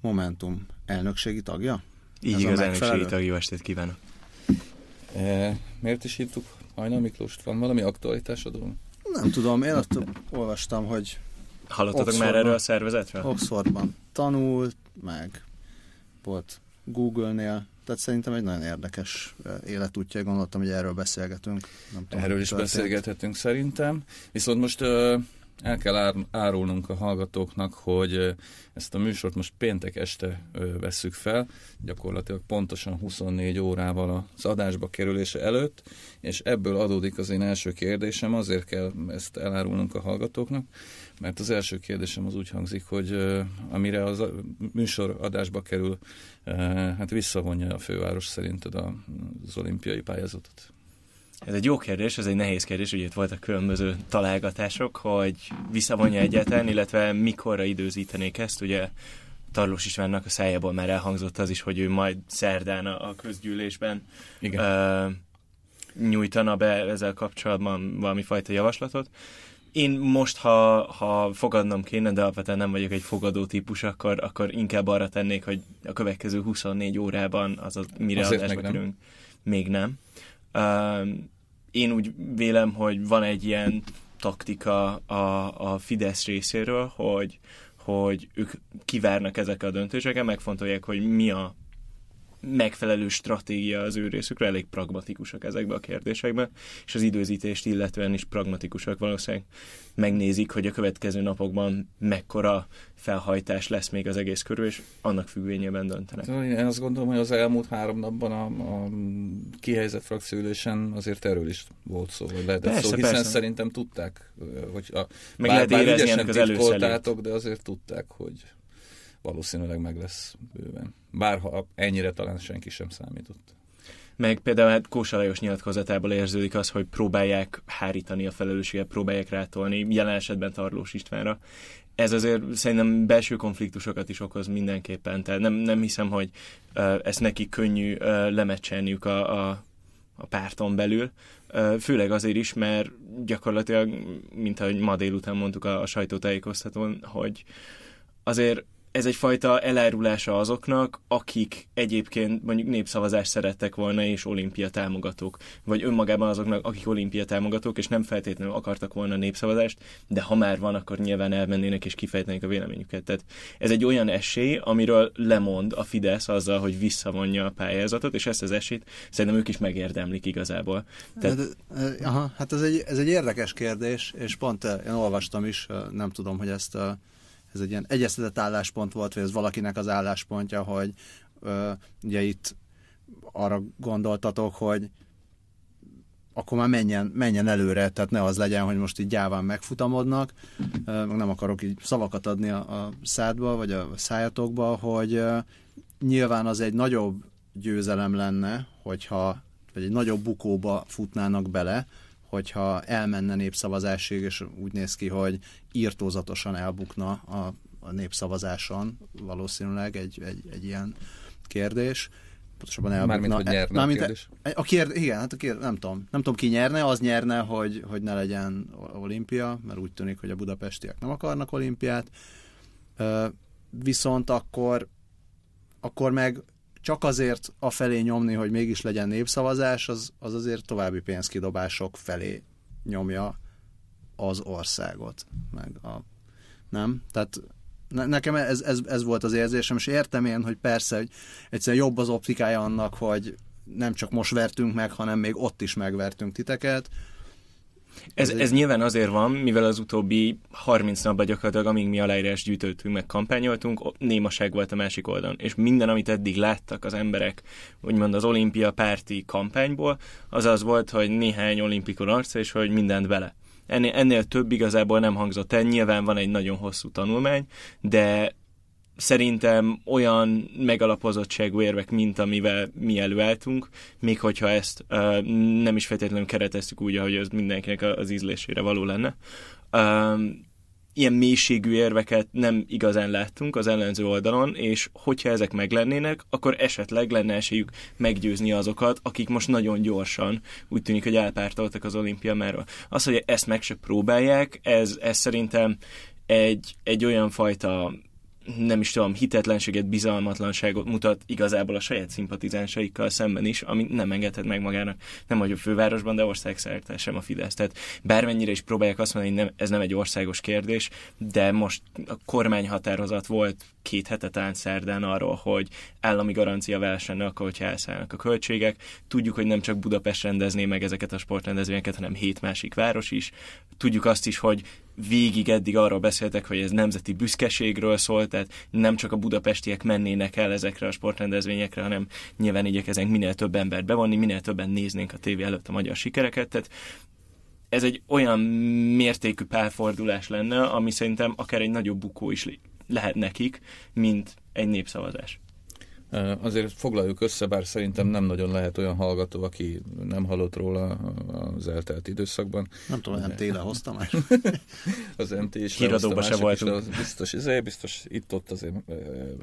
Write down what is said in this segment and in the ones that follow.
Momentum elnökségi tagja. Így Ez igaz, elnökségi tag, jó estét kívánok. E, miért is hívtuk Hajnal Miklóst? Van valami aktualitásod? Nem tudom, én azt olvastam, hogy Hallottatok már Oxfordban. erről a szervezetről? Oxfordban tanult, meg volt Google-nél, tehát szerintem egy nagyon érdekes eh, életútja, gondoltam, hogy erről beszélgetünk. Nem tudom, Erről is történt. beszélgethetünk szerintem. Viszont most ö, el kell ár, árulnunk a hallgatóknak, hogy ezt a műsort most péntek este vesszük fel, gyakorlatilag pontosan 24 órával az adásba kerülése előtt, és ebből adódik az én első kérdésem, azért kell ezt elárulnunk a hallgatóknak, mert az első kérdésem az úgy hangzik, hogy amire az a műsor adásba kerül, hát visszavonja a főváros szerinted az olimpiai pályázatot. Ez egy jó kérdés, ez egy nehéz kérdés, ugye itt voltak különböző találgatások, hogy visszavonja egyáltalán, illetve mikorra időzítenék ezt, ugye Tarlós Istvánnak a szájából már elhangzott az is, hogy ő majd szerdán a, a közgyűlésben Igen. ö, nyújtana be ezzel kapcsolatban valami fajta javaslatot. Én most, ha, ha fogadnom kéne, de alapvetően nem vagyok egy fogadó típus, akkor, akkor inkább arra tennék, hogy a következő 24 órában, azaz mire Azért adásba kerülünk, még nem. Én úgy vélem, hogy van egy ilyen taktika a, a Fidesz részéről, hogy, hogy ők kivárnak ezek a döntéseken, megfontolják, hogy mi a megfelelő stratégia az ő részükre, elég pragmatikusak ezekbe a kérdésekbe, és az időzítést illetően is pragmatikusak valószínűleg megnézik, hogy a következő napokban mekkora felhajtás lesz még az egész körül, és annak függvényében döntenek. Én azt gondolom, hogy az elmúlt három napban a, a kihelyezett frakcióülésen azért erről is volt szó, vagy lehetett Persze, szó, hiszen persze. szerintem tudták, hogy a, Meg lehet érezni ügyesen ennek az előszelét. de azért tudták, hogy valószínűleg meg lesz bőven. Bárha ennyire talán senki sem számított. Meg például hát Kósa Lajos nyilatkozatából érződik az, hogy próbálják hárítani a felelősséget, próbálják rátolni, jelen esetben Tarlós Istvánra. Ez azért szerintem belső konfliktusokat is okoz mindenképpen, tehát nem, nem hiszem, hogy uh, ezt neki könnyű uh, lemecselniük a, a, a párton belül. Uh, főleg azért is, mert gyakorlatilag, mint ahogy ma délután mondtuk a, a sajtótájékoztatón, hogy azért ez egyfajta elárulása azoknak, akik egyébként mondjuk népszavazást szerettek volna, és olimpia támogatók. Vagy önmagában azoknak, akik olimpia támogatók, és nem feltétlenül akartak volna népszavazást, de ha már van, akkor nyilván elmennének és kifejtenék a véleményüket. Tehát ez egy olyan esély, amiről lemond a Fidesz azzal, hogy visszavonja a pályázatot, és ezt az esélyt szerintem ők is megérdemlik igazából. Tehát eh, aha, hát ez egy, ez egy érdekes kérdés, és pont én olvastam is, nem tudom, hogy ezt eh, ez egy ilyen egyeztetett álláspont volt, vagy ez valakinek az álláspontja, hogy ö, ugye itt arra gondoltatok, hogy akkor már menjen, menjen előre, tehát ne az legyen, hogy most így gyáván megfutamodnak, meg nem akarok így szavakat adni a, a szádba, vagy a szájatokba, hogy nyilván az egy nagyobb győzelem lenne, hogyha, vagy egy nagyobb bukóba futnának bele, hogyha elmenne népszavazásig, és úgy néz ki, hogy írtózatosan elbukna a, a népszavazáson valószínűleg egy, egy, egy ilyen kérdés. Pontosabban elbukna. Mármint, hogy nyerne a Mármint- kérdés. a kérd, igen, hát a kérd, nem tudom. Nem tudom, ki nyerne, az nyerne, hogy, hogy ne legyen olimpia, mert úgy tűnik, hogy a budapestiek nem akarnak olimpiát. Viszont akkor, akkor meg csak azért a felé nyomni, hogy mégis legyen népszavazás, az, az azért további pénzkidobások felé nyomja az országot. Meg a, nem? Tehát ne, nekem ez, ez, ez volt az érzésem, és értem én, hogy persze, hogy egyszerűen jobb az optikája annak, hogy nem csak most vertünk meg, hanem még ott is megvertünk titeket. Ez, Ez nyilván azért van, mivel az utóbbi 30 napban gyakorlatilag, amíg mi aláírás gyűjtöttünk, meg kampányoltunk, némaság volt a másik oldalon. És minden, amit eddig láttak az emberek, úgymond az olimpia párti kampányból, az az volt, hogy néhány olimpikon arca, és hogy mindent bele. Ennél, ennél több igazából nem hangzott el. Nyilván van egy nagyon hosszú tanulmány, de szerintem olyan megalapozottságú érvek, mint amivel mi előálltunk, még hogyha ezt uh, nem is feltétlenül kereteztük úgy, ahogy az mindenkinek az ízlésére való lenne. Uh, ilyen mélységű érveket nem igazán láttunk az ellenző oldalon, és hogyha ezek meglennének, akkor esetleg lenne esélyük meggyőzni azokat, akik most nagyon gyorsan úgy tűnik, hogy elpártoltak az olimpia merről. Az, hogy ezt meg se próbálják, ez, ez szerintem egy, egy olyan fajta nem is tudom, hitetlenséget, bizalmatlanságot mutat igazából a saját szimpatizánsaikkal szemben is, ami nem engedhet meg magának, nem hogy a fővárosban, de országszerte sem a Fidesz. Tehát bármennyire is próbálják azt mondani, hogy nem, ez nem egy országos kérdés, de most a kormányhatározat volt két hete talán szerdán arról, hogy állami garancia versenne akkor, hogyha elszállnak a költségek. Tudjuk, hogy nem csak Budapest rendezné meg ezeket a sportrendezvényeket, hanem hét másik város is. Tudjuk azt is, hogy végig eddig arról beszéltek, hogy ez nemzeti büszkeségről szól, tehát nem csak a budapestiek mennének el ezekre a sportrendezvényekre, hanem nyilván igyekezünk minél több embert bevonni, minél többen néznénk a tévé előtt a magyar sikereket, tehát ez egy olyan mértékű pálfordulás lenne, ami szerintem akár egy nagyobb bukó is lehet nekik, mint egy népszavazás. Azért foglaljuk össze, bár szerintem nem nagyon lehet olyan hallgató, aki nem hallott róla az eltelt időszakban. Nem tudom, téle hoztam már. az MT is Híradóban se voltunk. Biztos, ez biztos itt-ott azért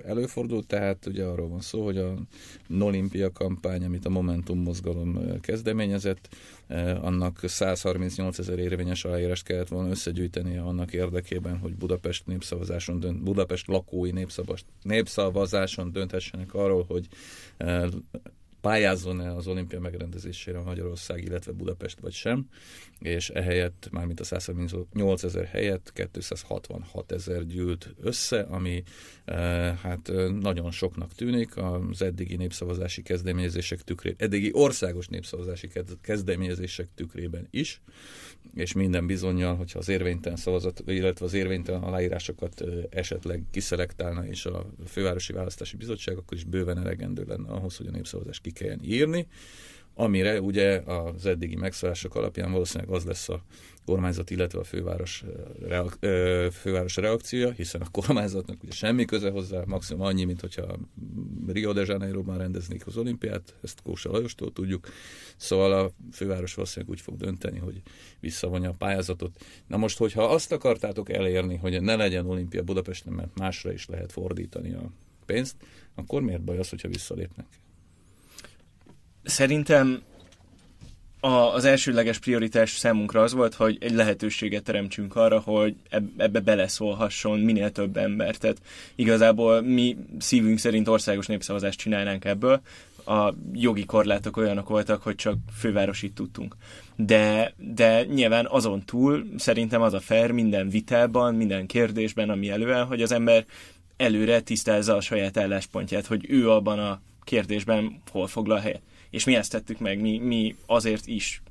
előfordult, tehát ugye arról van szó, hogy a Nolimpia kampány, amit a Momentum mozgalom kezdeményezett, annak 138 ezer érvényes aláírást kellett volna összegyűjtenie annak érdekében, hogy Budapest népszavazáson dönt, Budapest lakói népszavazáson dönthessenek arról, hogy pályázzon-e az olimpia megrendezésére Magyarország, illetve Budapest vagy sem, és ehelyett, mármint a 138 ezer helyett 266 ezer gyűlt össze, ami eh, hát eh, nagyon soknak tűnik. Az eddigi népszavazási kezdeményezések tükrében, eddigi országos népszavazási kezdeményezések tükrében is, és minden bizonyal, hogyha az érvénytelen szavazat, illetve az érvénytelen aláírásokat eh, esetleg kiszelektálna és a Fővárosi Választási Bizottság, akkor is bőven elegendő lenne ahhoz, hogy a népszavazás ki kelljen írni, amire ugye az eddigi megszállások alapján valószínűleg az lesz a kormányzat, illetve a főváros, reak- főváros reakciója, hiszen a kormányzatnak ugye semmi köze hozzá, maximum annyi, mint hogyha Rio de Janeiro-ban rendeznék az olimpiát, ezt Kósa Lajostól tudjuk, szóval a főváros valószínűleg úgy fog dönteni, hogy visszavonja a pályázatot. Na most, hogyha azt akartátok elérni, hogy ne legyen olimpia Budapesten, mert másra is lehet fordítani a pénzt, akkor miért baj az, hogyha visszalépnek? Szerintem a, az elsőleges prioritás számunkra az volt, hogy egy lehetőséget teremtsünk arra, hogy ebbe beleszólhasson minél több ember. Tehát igazából mi szívünk szerint országos népszavazást csinálnánk ebből, a jogi korlátok olyanok voltak, hogy csak fővárosit tudtunk. De, de nyilván azon túl szerintem az a fair minden vitában, minden kérdésben, ami előáll, hogy az ember előre tisztázza a saját álláspontját, hogy ő abban a kérdésben hol foglal helyet. És mi ezt tettük meg, mi, mi azért is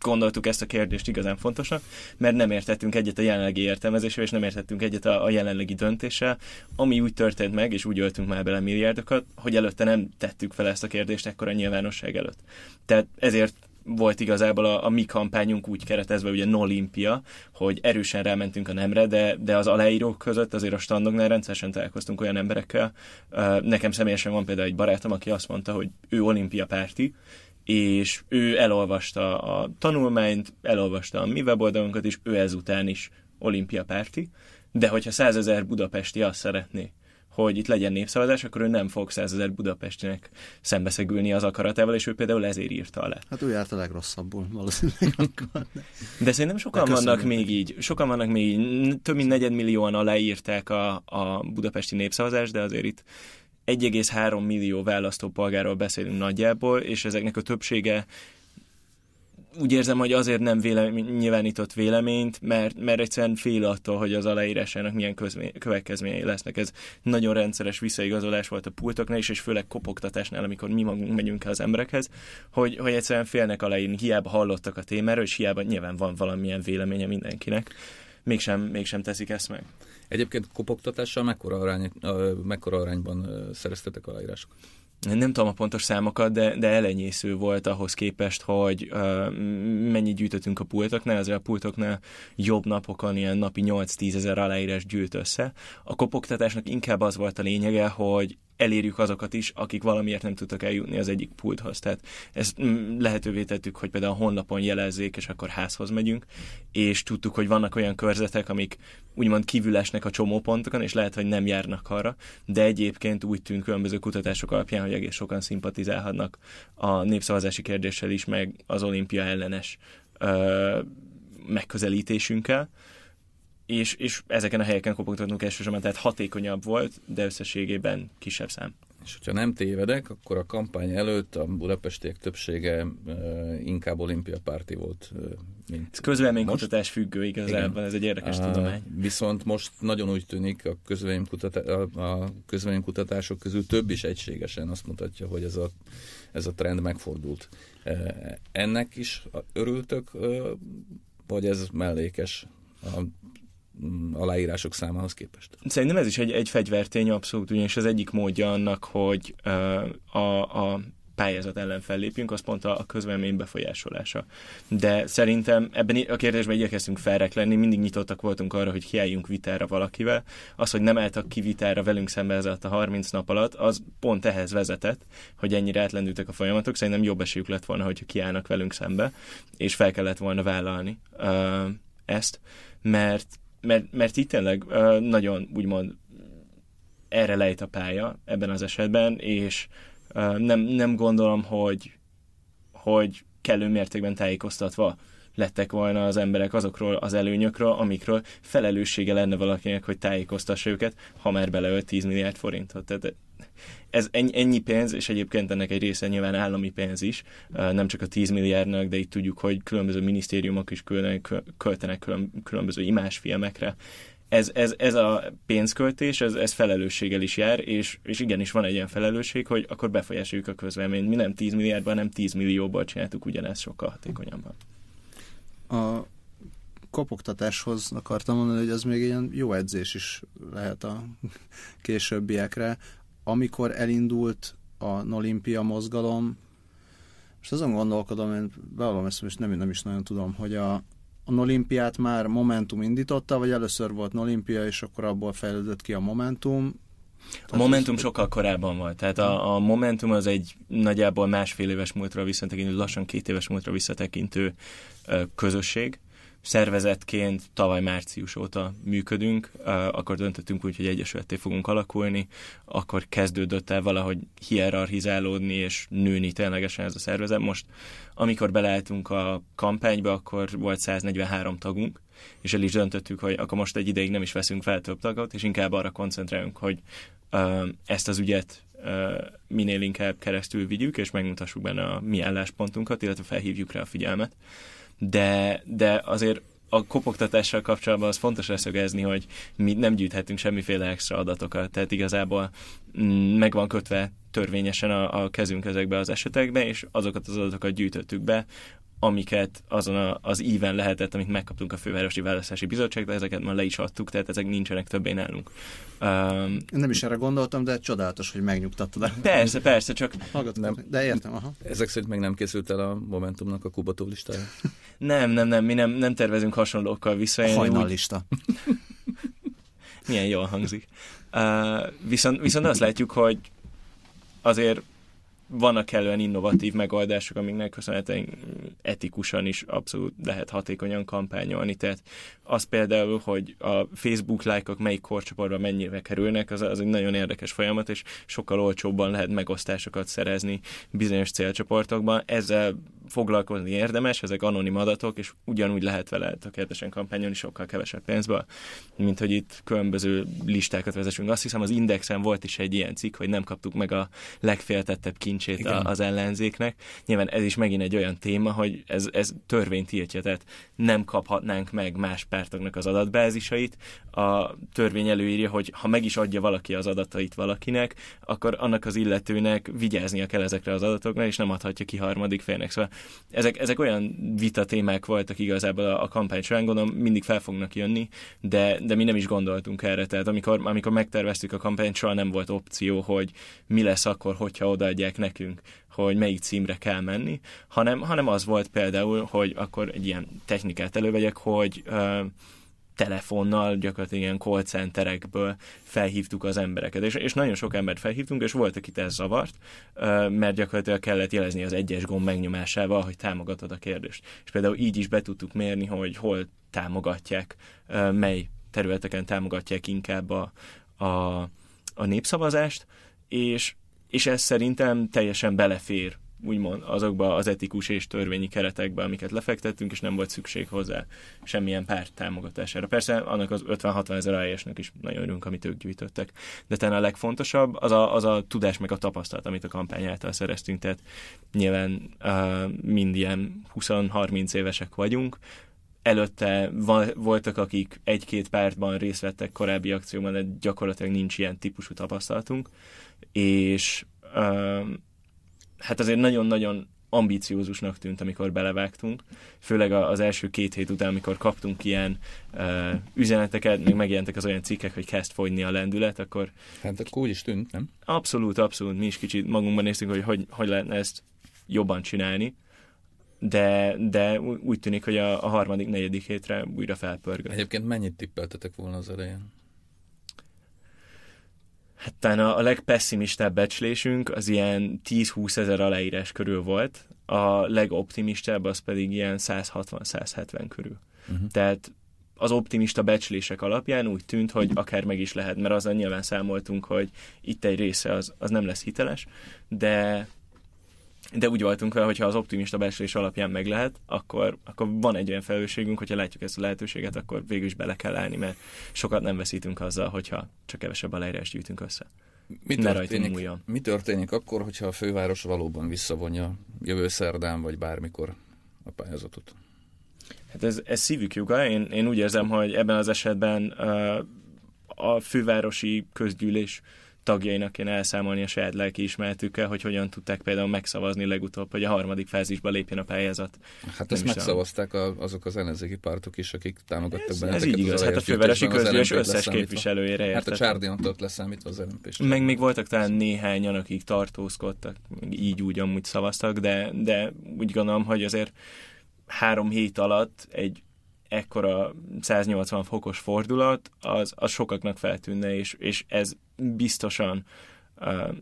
gondoltuk ezt a kérdést igazán fontosnak, mert nem értettünk egyet a jelenlegi értelmezéssel, és nem értettünk egyet a, a jelenlegi döntéssel, ami úgy történt meg, és úgy öltünk már bele milliárdokat, hogy előtte nem tettük fel ezt a kérdést ekkor a nyilvánosság előtt. Tehát ezért volt igazából a, a mi kampányunk úgy keretezve, ugye Nolimpia, hogy erősen rámentünk a nemre, de, de az aláírók között azért a standoknál rendszeresen találkoztunk olyan emberekkel. Nekem személyesen van például egy barátom, aki azt mondta, hogy ő olimpia párti, és ő elolvasta a tanulmányt, elolvasta a mi weboldalunkat, és ő ezután is olimpia párti, de hogyha százezer budapesti azt szeretné, hogy itt legyen népszavazás, akkor ő nem fog százezer Budapestinek szembeszegülni az akaratával, és ő például ezért írta alá. Hát ő járt a legrosszabbul valószínűleg. De szerintem sokan vannak még így, sokan vannak még így, több mint negyedmillióan aláírták a, a budapesti népszavazást, de azért itt 1,3 millió választópolgáról beszélünk nagyjából, és ezeknek a többsége úgy érzem, hogy azért nem vélemény, nyilvánított véleményt, mert, mert egyszerűen fél attól, hogy az aláírásának milyen közmé, következményei lesznek. Ez nagyon rendszeres visszaigazolás volt a pultoknál is, és főleg kopogtatásnál, amikor mi magunk megyünk az emberekhez, hogy, hogy egyszerűen félnek aláírni, hiába hallottak a témáról, és hiába nyilván van valamilyen véleménye mindenkinek. Mégsem, mégsem teszik ezt meg. Egyébként kopogtatással mekkora, arány, mekkora arányban szereztetek aláírásokat? Nem tudom a pontos számokat, de, de elenyésző volt ahhoz képest, hogy uh, mennyit gyűjtöttünk a pultoknál, azért a pultoknál jobb napokon ilyen napi 8-10 ezer aláírás gyűlt össze. A kopogtatásnak inkább az volt a lényege, hogy elérjük azokat is, akik valamiért nem tudtak eljutni az egyik pulthoz. Tehát ezt mm, lehetővé tettük, hogy például a honlapon jelezzék, és akkor házhoz megyünk, és tudtuk, hogy vannak olyan körzetek, amik úgymond kívül esnek a csomópontokon, és lehet, hogy nem járnak arra, de egyébként úgy tűnt különböző kutatások alapján, hogy egész sokan szimpatizálhatnak a népszavazási kérdéssel is, meg az olimpia ellenes ö, megközelítésünkkel és, és ezeken a helyeken kopogtatunk elsősorban, tehát hatékonyabb volt, de összességében kisebb szám. És hogyha nem tévedek, akkor a kampány előtt a budapestiek többsége inkább olimpia párti volt, mint Ez közvéleménykutatás függő igazából, Igen. ez egy érdekes uh, tudomány. Viszont most nagyon úgy tűnik a, közvéleménykutatá- a, a közvéleménykutatások közül több is egységesen azt mutatja, hogy ez a, ez a trend megfordult. Ennek is örültök, vagy ez mellékes a aláírások számához képest. Szerintem ez is egy, egy fegyvertény abszolút, ugyanis az egyik módja annak, hogy a, a pályázat ellen fellépjünk, az pont a, a közvélemény befolyásolása. De szerintem ebben a kérdésben igyekeztünk felrek lenni, mindig nyitottak voltunk arra, hogy kiálljunk vitára valakivel. Az, hogy nem álltak ki vitára velünk szembe ez a 30 nap alatt, az pont ehhez vezetett, hogy ennyire átlendültek a folyamatok. Szerintem jobb esélyük lett volna, hogy kiállnak velünk szembe, és fel kellett volna vállalni uh, ezt, mert mert, mert itt tényleg nagyon úgymond erre lejt a pálya ebben az esetben, és nem, nem gondolom, hogy, hogy kellő mértékben tájékoztatva lettek volna az emberek azokról az előnyökről, amikről felelőssége lenne valakinek, hogy tájékoztassa őket, ha már beleölt 10 milliárd forintot. Tehát ez ennyi, pénz, és egyébként ennek egy része nyilván állami pénz is, nem csak a 10 milliárdnak, de itt tudjuk, hogy különböző minisztériumok is költenek különböző imásfilmekre. Ez, ez, ez a pénzköltés, ez, ez felelősséggel is jár, és, és igenis van egy ilyen felelősség, hogy akkor befolyásoljuk a közvéleményt. Mi nem 10 milliárdban, nem 10 millióból csináltuk ugyanezt sokkal hatékonyabban. A kopogtatáshoz akartam mondani, hogy az még ilyen jó edzés is lehet a későbbiekre amikor elindult a Nolimpia mozgalom, és azon gondolkodom, én bevallom ezt, most nem, nem is nagyon tudom, hogy a, a Nolimpiát már Momentum indította, vagy először volt Nolimpia, és akkor abból fejlődött ki a Momentum. A Momentum az... sokkal korábban volt. Tehát a, a Momentum az egy nagyjából másfél éves múltra visszatekintő, lassan két éves múltra visszatekintő közösség, szervezetként tavaly március óta működünk, akkor döntöttünk úgy, hogy egyesületté fogunk alakulni, akkor kezdődött el valahogy hierarchizálódni és nőni ténylegesen ez a szervezet. Most, amikor beleálltunk a kampányba, akkor volt 143 tagunk, és el is döntöttük, hogy akkor most egy ideig nem is veszünk fel több tagot, és inkább arra koncentrálunk, hogy ezt az ügyet minél inkább keresztül vigyük, és megmutassuk benne a mi álláspontunkat, illetve felhívjuk rá a figyelmet de, de azért a kopogtatással kapcsolatban az fontos leszögezni, hogy mi nem gyűjthetünk semmiféle extra adatokat, tehát igazából mm, meg van kötve törvényesen a, a kezünk ezekbe az esetekbe, és azokat az adatokat gyűjtöttük be, amiket azon a, az íven lehetett, amit megkaptunk a Fővárosi Választási Bizottságban, ezeket már le is adtuk, tehát ezek nincsenek többé nálunk. Um, Nem is erre gondoltam, de csodálatos, hogy megnyugtattad. Persze, persze, csak... nem, de értem, aha. Ezek szerint meg nem készült el a Momentumnak a kubató listája? nem, nem, nem, mi nem, nem tervezünk hasonlókkal visszaélni. Hajnallista. Úgy... Milyen jól hangzik. Uh, viszont, viszont azt látjuk, hogy azért vannak kellően innovatív megoldások, amiknek köszönhetően etikusan is abszolút lehet hatékonyan kampányolni. Tehát az például, hogy a Facebook lájkok melyik korcsoportban mennyire kerülnek, az, az egy nagyon érdekes folyamat, és sokkal olcsóbban lehet megosztásokat szerezni bizonyos célcsoportokban. Ezzel foglalkozni érdemes, ezek anonim adatok, és ugyanúgy lehet vele tökéletesen kampányolni sokkal kevesebb pénzből, mint hogy itt különböző listákat vezessünk. Azt hiszem az Indexen volt is egy ilyen cikk, hogy nem kaptuk meg a legféltettebb kincsét Igen. az ellenzéknek. Nyilván ez is megint egy olyan téma, hogy ez, ez törvényt tiltja, tehát nem kaphatnánk meg más pártoknak az adatbázisait. A törvény előírja, hogy ha meg is adja valaki az adatait valakinek, akkor annak az illetőnek vigyáznia kell ezekre az adatokra, és nem adhatja ki harmadik félnek. Szóval ezek, ezek olyan vita témák voltak igazából a, a kampány során, gondolom mindig fel fognak jönni, de, de mi nem is gondoltunk erre. Tehát amikor, amikor megterveztük a kampányt, soha nem volt opció, hogy mi lesz akkor, hogyha odaadják nekünk hogy melyik címre kell menni, hanem, hanem az volt például, hogy akkor egy ilyen technikát elővegyek, hogy uh, telefonnal, gyakorlatilag ilyen call centerekből felhívtuk az embereket. És, és nagyon sok embert felhívtunk, és volt, akit ez zavart, mert gyakorlatilag kellett jelezni az egyes gomb megnyomásával, hogy támogatod a kérdést. És például így is be tudtuk mérni, hogy hol támogatják, mely területeken támogatják inkább a, a, a népszavazást, és, és ez szerintem teljesen belefér úgymond azokba az etikus és törvényi keretekbe, amiket lefektettünk, és nem volt szükség hozzá semmilyen párt támogatására. Persze annak az 50-60 ezer AES-nek is nagyon örülünk, amit ők gyűjtöttek. De talán a legfontosabb az a, az a tudás meg a tapasztalat, amit a kampány által szereztünk. Tehát nyilván uh, mind ilyen 20-30 évesek vagyunk, előtte voltak, akik egy-két pártban részt vettek korábbi akcióban, de gyakorlatilag nincs ilyen típusú tapasztalatunk, és uh, hát azért nagyon-nagyon ambiciózusnak tűnt, amikor belevágtunk, főleg az első két hét után, amikor kaptunk ilyen uh, üzeneteket, még megjelentek az olyan cikkek, hogy kezd fogyni a lendület, akkor... Hát akkor úgy is tűnt, nem? Abszolút, abszolút. Mi is kicsit magunkban néztünk, hogy hogy, hogy lehetne ezt jobban csinálni, de, de úgy tűnik, hogy a, a harmadik, negyedik hétre újra felpörgött. Egyébként mennyit tippeltetek volna az elején? Hát talán a, a legpesszimistább becslésünk az ilyen 10-20 ezer aláírás körül volt, a legoptimistább az pedig ilyen 160-170 körül. Uh-huh. Tehát az optimista becslések alapján úgy tűnt, hogy akár meg is lehet, mert azzal nyilván számoltunk, hogy itt egy része az, az nem lesz hiteles, de de úgy voltunk vele, hogyha az optimista becslés alapján meg lehet, akkor, akkor van egy olyan felelősségünk, hogyha látjuk ezt a lehetőséget, akkor végül is bele kell állni, mert sokat nem veszítünk azzal, hogyha csak kevesebb aláírás gyűjtünk össze. Mi történik, mi történik akkor, hogyha a főváros valóban visszavonja jövő szerdán, vagy bármikor a pályázatot? Hát ez, ez szívük joga. Én, én úgy érzem, hogy ebben az esetben uh, a fővárosi közgyűlés tagjainak kéne elszámolni a saját lelkiismeretükkel, hogy hogyan tudták például megszavazni legutóbb, hogy a harmadik fázisba lépjen a pályázat. Hát ezt megszavazták a, azok az ellenzéki pártok is, akik támogattak ez, benneteket. Ez így igaz, hát a fővárosi közgyűlés összes képviselőjére érted. Hát a Csárdion ott leszámítva az lmp Meg még voltak talán néhányan, akik tartózkodtak, így úgy amúgy szavaztak, de, de úgy gondolom, hogy azért három hét alatt egy ekkora 180 fokos fordulat, az, az sokaknak feltűnne, és, és ez biztosan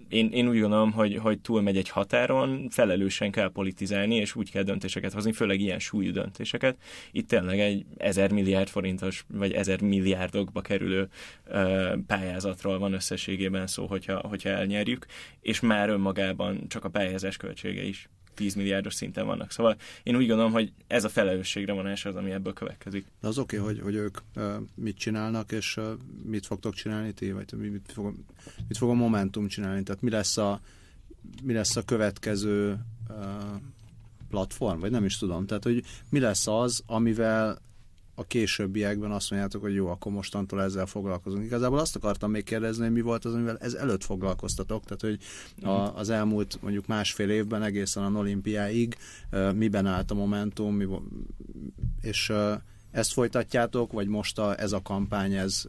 én, én úgy gondolom, hogy, hogy túlmegy egy határon, felelősen kell politizálni, és úgy kell döntéseket hozni, főleg ilyen súlyú döntéseket. Itt tényleg egy ezer milliárd forintos, vagy ezer milliárdokba kerülő uh, pályázatról van összességében szó, hogyha, hogyha elnyerjük, és már önmagában csak a pályázás költsége is 10 milliárdos szinten vannak. Szóval én úgy gondolom, hogy ez a felelősségre vonás az, ami ebből következik. De az oké, okay, hogy, hogy ők mit csinálnak, és mit fogtok csinálni ti, vagy mit fog, mit fog a Momentum csinálni, tehát mi lesz a, mi lesz a következő platform, vagy nem is tudom. Tehát, hogy mi lesz az, amivel a későbbiekben azt mondjátok, hogy jó, akkor mostantól ezzel foglalkozunk. Igazából azt akartam még kérdezni, hogy mi volt az, amivel ez előtt foglalkoztatok, tehát hogy a, mhm. az elmúlt mondjuk másfél évben egészen a olimpiáig miben állt a Momentum, mi, és ezt folytatjátok, vagy most a, ez a kampány, ez,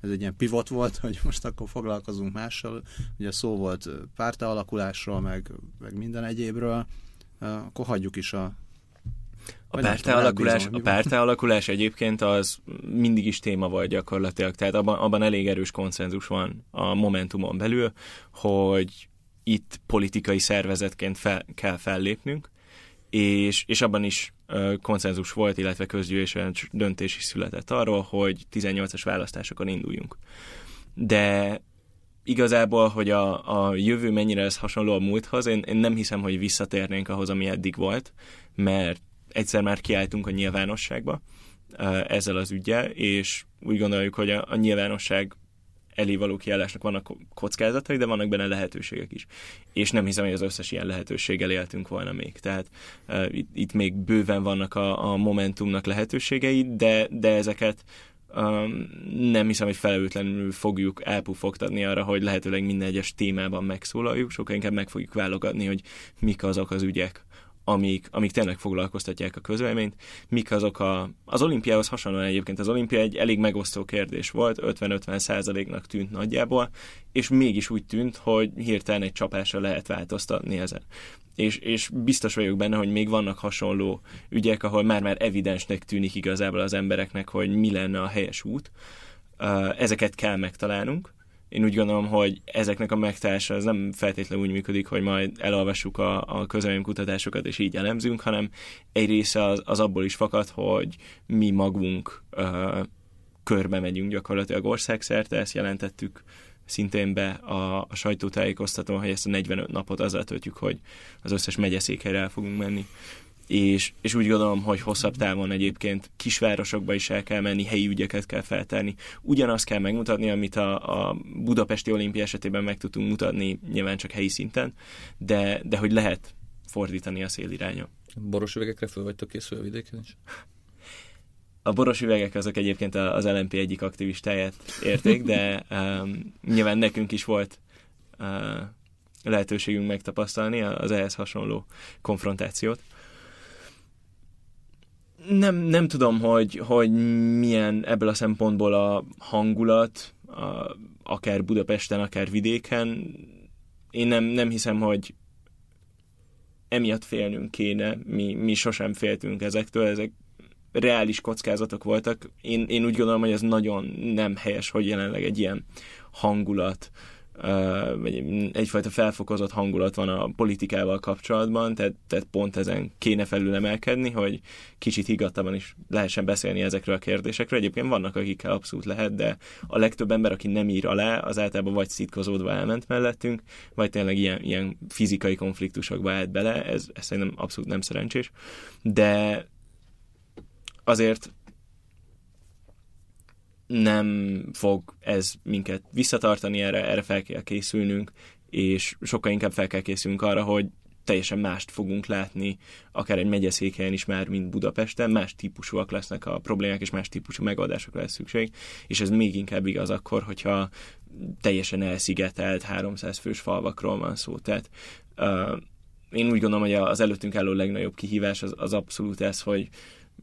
ez egy ilyen pivot volt, hogy most akkor foglalkozunk mással. Ugye szó volt párta alakulásról, meg, meg minden egyébről, akkor hagyjuk is a a pártá alakulás, a pártá alakulás egyébként az mindig is téma volt gyakorlatilag, tehát abban, abban elég erős konszenzus van a Momentumon belül, hogy itt politikai szervezetként fel, kell fellépnünk, és, és abban is uh, konszenzus volt, illetve közgyűlésen döntés is született arról, hogy 18-as választásokon induljunk. De igazából, hogy a, a jövő mennyire ez hasonló a múlthoz, én, én nem hiszem, hogy visszatérnénk ahhoz, ami eddig volt, mert egyszer már kiálltunk a nyilvánosságba ezzel az ügyel, és úgy gondoljuk, hogy a, nyilvánosság elé való kiállásnak vannak kockázatai, de vannak benne lehetőségek is. És nem hiszem, hogy az összes ilyen lehetőséggel éltünk volna még. Tehát uh, itt, itt még bőven vannak a, a Momentumnak lehetőségei, de, de ezeket um, nem hiszem, hogy felelőtlenül fogjuk elpufogtatni arra, hogy lehetőleg minden egyes témában megszólaljuk, sokkal inkább meg fogjuk válogatni, hogy mik azok az ügyek, amik, amik tényleg foglalkoztatják a közvéleményt, mik azok a... Az olimpiához hasonlóan egyébként az olimpia egy elég megosztó kérdés volt, 50-50 százaléknak tűnt nagyjából, és mégis úgy tűnt, hogy hirtelen egy csapásra lehet változtatni ezen. És, és biztos vagyok benne, hogy még vannak hasonló ügyek, ahol már-már evidensnek tűnik igazából az embereknek, hogy mi lenne a helyes út. Ezeket kell megtalálnunk, én úgy gondolom, hogy ezeknek a megtalálása az nem feltétlenül úgy működik, hogy majd elolvassuk a, a közelmi kutatásokat, és így elemzünk, hanem egy része az, az abból is fakad, hogy mi magunk ö, körbe megyünk gyakorlatilag országszerte, ezt jelentettük szintén be a, a sajtótájékoztatón, hogy ezt a 45 napot azzal töltjük, hogy az összes megyeszékhelyre el fogunk menni és, és úgy gondolom, hogy hosszabb távon egyébként kisvárosokba is el kell menni, helyi ügyeket kell feltárni. Ugyanazt kell megmutatni, amit a, a Budapesti olimpia esetében meg tudtunk mutatni, nyilván csak helyi szinten, de, de hogy lehet fordítani a szélirányba. Boros üvegekre föl vagytok készülve vidéken is? A boros üvegek azok egyébként az LMP egyik aktivistáját érték, de um, nyilván nekünk is volt uh, lehetőségünk megtapasztalni az ehhez hasonló konfrontációt nem, nem tudom, hogy, hogy milyen ebből a szempontból a hangulat, a, akár Budapesten, akár vidéken. Én nem, nem hiszem, hogy emiatt félnünk kéne, mi, mi sosem féltünk ezektől, ezek reális kockázatok voltak. Én, én úgy gondolom, hogy ez nagyon nem helyes, hogy jelenleg egy ilyen hangulat vagy egyfajta felfokozott hangulat van a politikával kapcsolatban, tehát, tehát pont ezen kéne felül emelkedni, hogy kicsit higgadtabban is lehessen beszélni ezekről a kérdésekről. Egyébként vannak, akikkel abszolút lehet, de a legtöbb ember, aki nem ír alá, az általában vagy szitkozódva elment mellettünk, vagy tényleg ilyen, ilyen fizikai konfliktusokba állt bele, ez, ez szerintem abszolút nem szerencsés. De azért nem fog ez minket visszatartani, erre, erre fel kell készülnünk, és sokkal inkább fel kell készülnünk arra, hogy teljesen mást fogunk látni, akár egy megyeszékhelyen is már, mint Budapesten, más típusúak lesznek a problémák, és más típusú megoldásokra lesz szükség, és ez még inkább igaz akkor, hogyha teljesen elszigetelt 300 fős falvakról van szó. Tehát uh, én úgy gondolom, hogy az előttünk álló legnagyobb kihívás az, az abszolút ez, hogy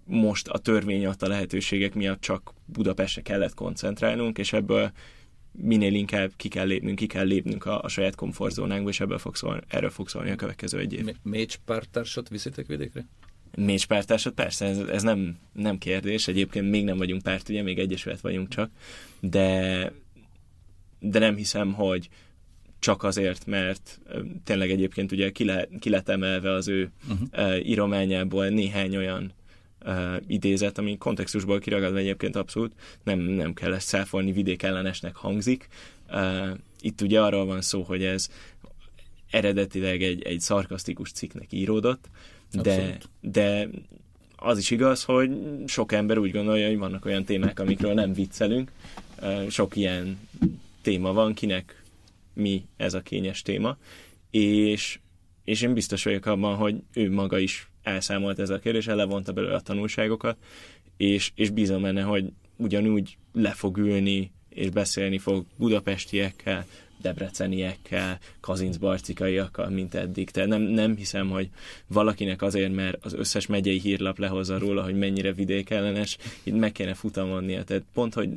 most a törvény adta lehetőségek miatt csak Budapestre kellett koncentrálnunk, és ebből minél inkább ki kell lépnünk, ki kell lépnünk a, a saját komfortzónánkba, és ebből fog szólni, erről fog szólni a következő egy év. Mécs pártársat viszitek vidékre? Mécs pártársat, persze, ez, ez nem, nem kérdés, egyébként még nem vagyunk párt, ugye, még egyesület vagyunk csak, de, de nem hiszem, hogy csak azért, mert tényleg egyébként ugye ki, lehet, ki lett emelve az ő uh-huh. uh, írományából néhány olyan uh, idézet, ami kontextusból kiragadva egyébként abszolút nem, nem kell ezt száfolni, vidékellenesnek hangzik. Uh, itt ugye arról van szó, hogy ez eredetileg egy, egy szarkasztikus cikknek íródott, de, de az is igaz, hogy sok ember úgy gondolja, hogy vannak olyan témák, amikről nem viccelünk. Sok ilyen téma van, kinek mi ez a kényes téma, és, és én biztos vagyok abban, hogy ő maga is elszámolt ez a kérdés, levonta belőle a tanulságokat, és, és bízom benne, hogy ugyanúgy le fog ülni, és beszélni fog budapestiekkel, debreceniekkel, kazincbarcikaiakkal, mint eddig. Tehát nem, nem hiszem, hogy valakinek azért, mert az összes megyei hírlap lehozza róla, hogy mennyire vidékellenes, itt meg kéne futamodnia. Tehát pont, hogy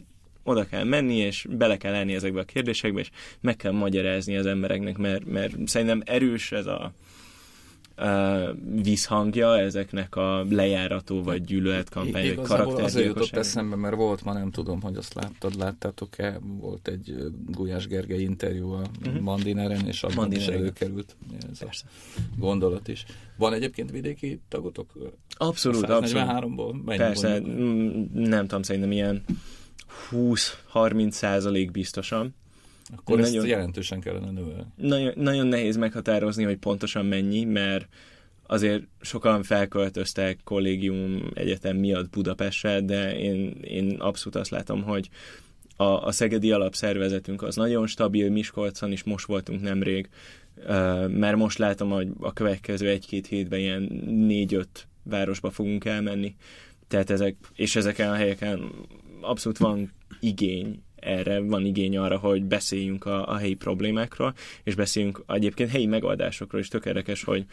oda kell menni, és bele kell állni ezekbe a kérdésekbe, és meg kell magyarázni az embereknek, mert, mert szerintem erős ez a, visszhangja ezeknek a lejárató vagy gyűlöletkampány, vagy karakter. azért jutott eszembe, mert volt ma, nem tudom, hogy azt láttad, láttátok-e, volt egy Gulyás Gergely interjú a uh-huh. Mandineren, és abban Mandineren. is előkerült ez Persze. a gondolat is. Van egyébként vidéki tagotok? Abszolút, abszolút. ból Persze, mm, nem tudom, szerintem ilyen 20-30 százalék biztosan. Akkor nagyon, ezt jelentősen kellene növelni. Nagyon, nagyon nehéz meghatározni, hogy pontosan mennyi, mert azért sokan felköltöztek kollégium egyetem miatt Budapestre, de én, én abszolút azt látom, hogy a, a Szegedi alapszervezetünk az nagyon stabil, Miskolcon is most voltunk nemrég, mert most látom, hogy a következő egy-két hétben ilyen négy-öt városba fogunk elmenni. Tehát ezek, és ezeken a helyeken abszolút van igény erre van igény arra, hogy beszéljünk a, a helyi problémákról, és beszéljünk egyébként helyi megoldásokról, és tök érdekes, hogy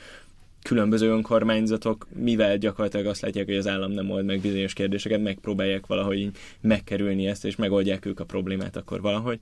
különböző önkormányzatok, mivel gyakorlatilag azt látják, hogy az állam nem old meg bizonyos kérdéseket, megpróbálják valahogy megkerülni ezt, és megoldják ők a problémát akkor valahogy.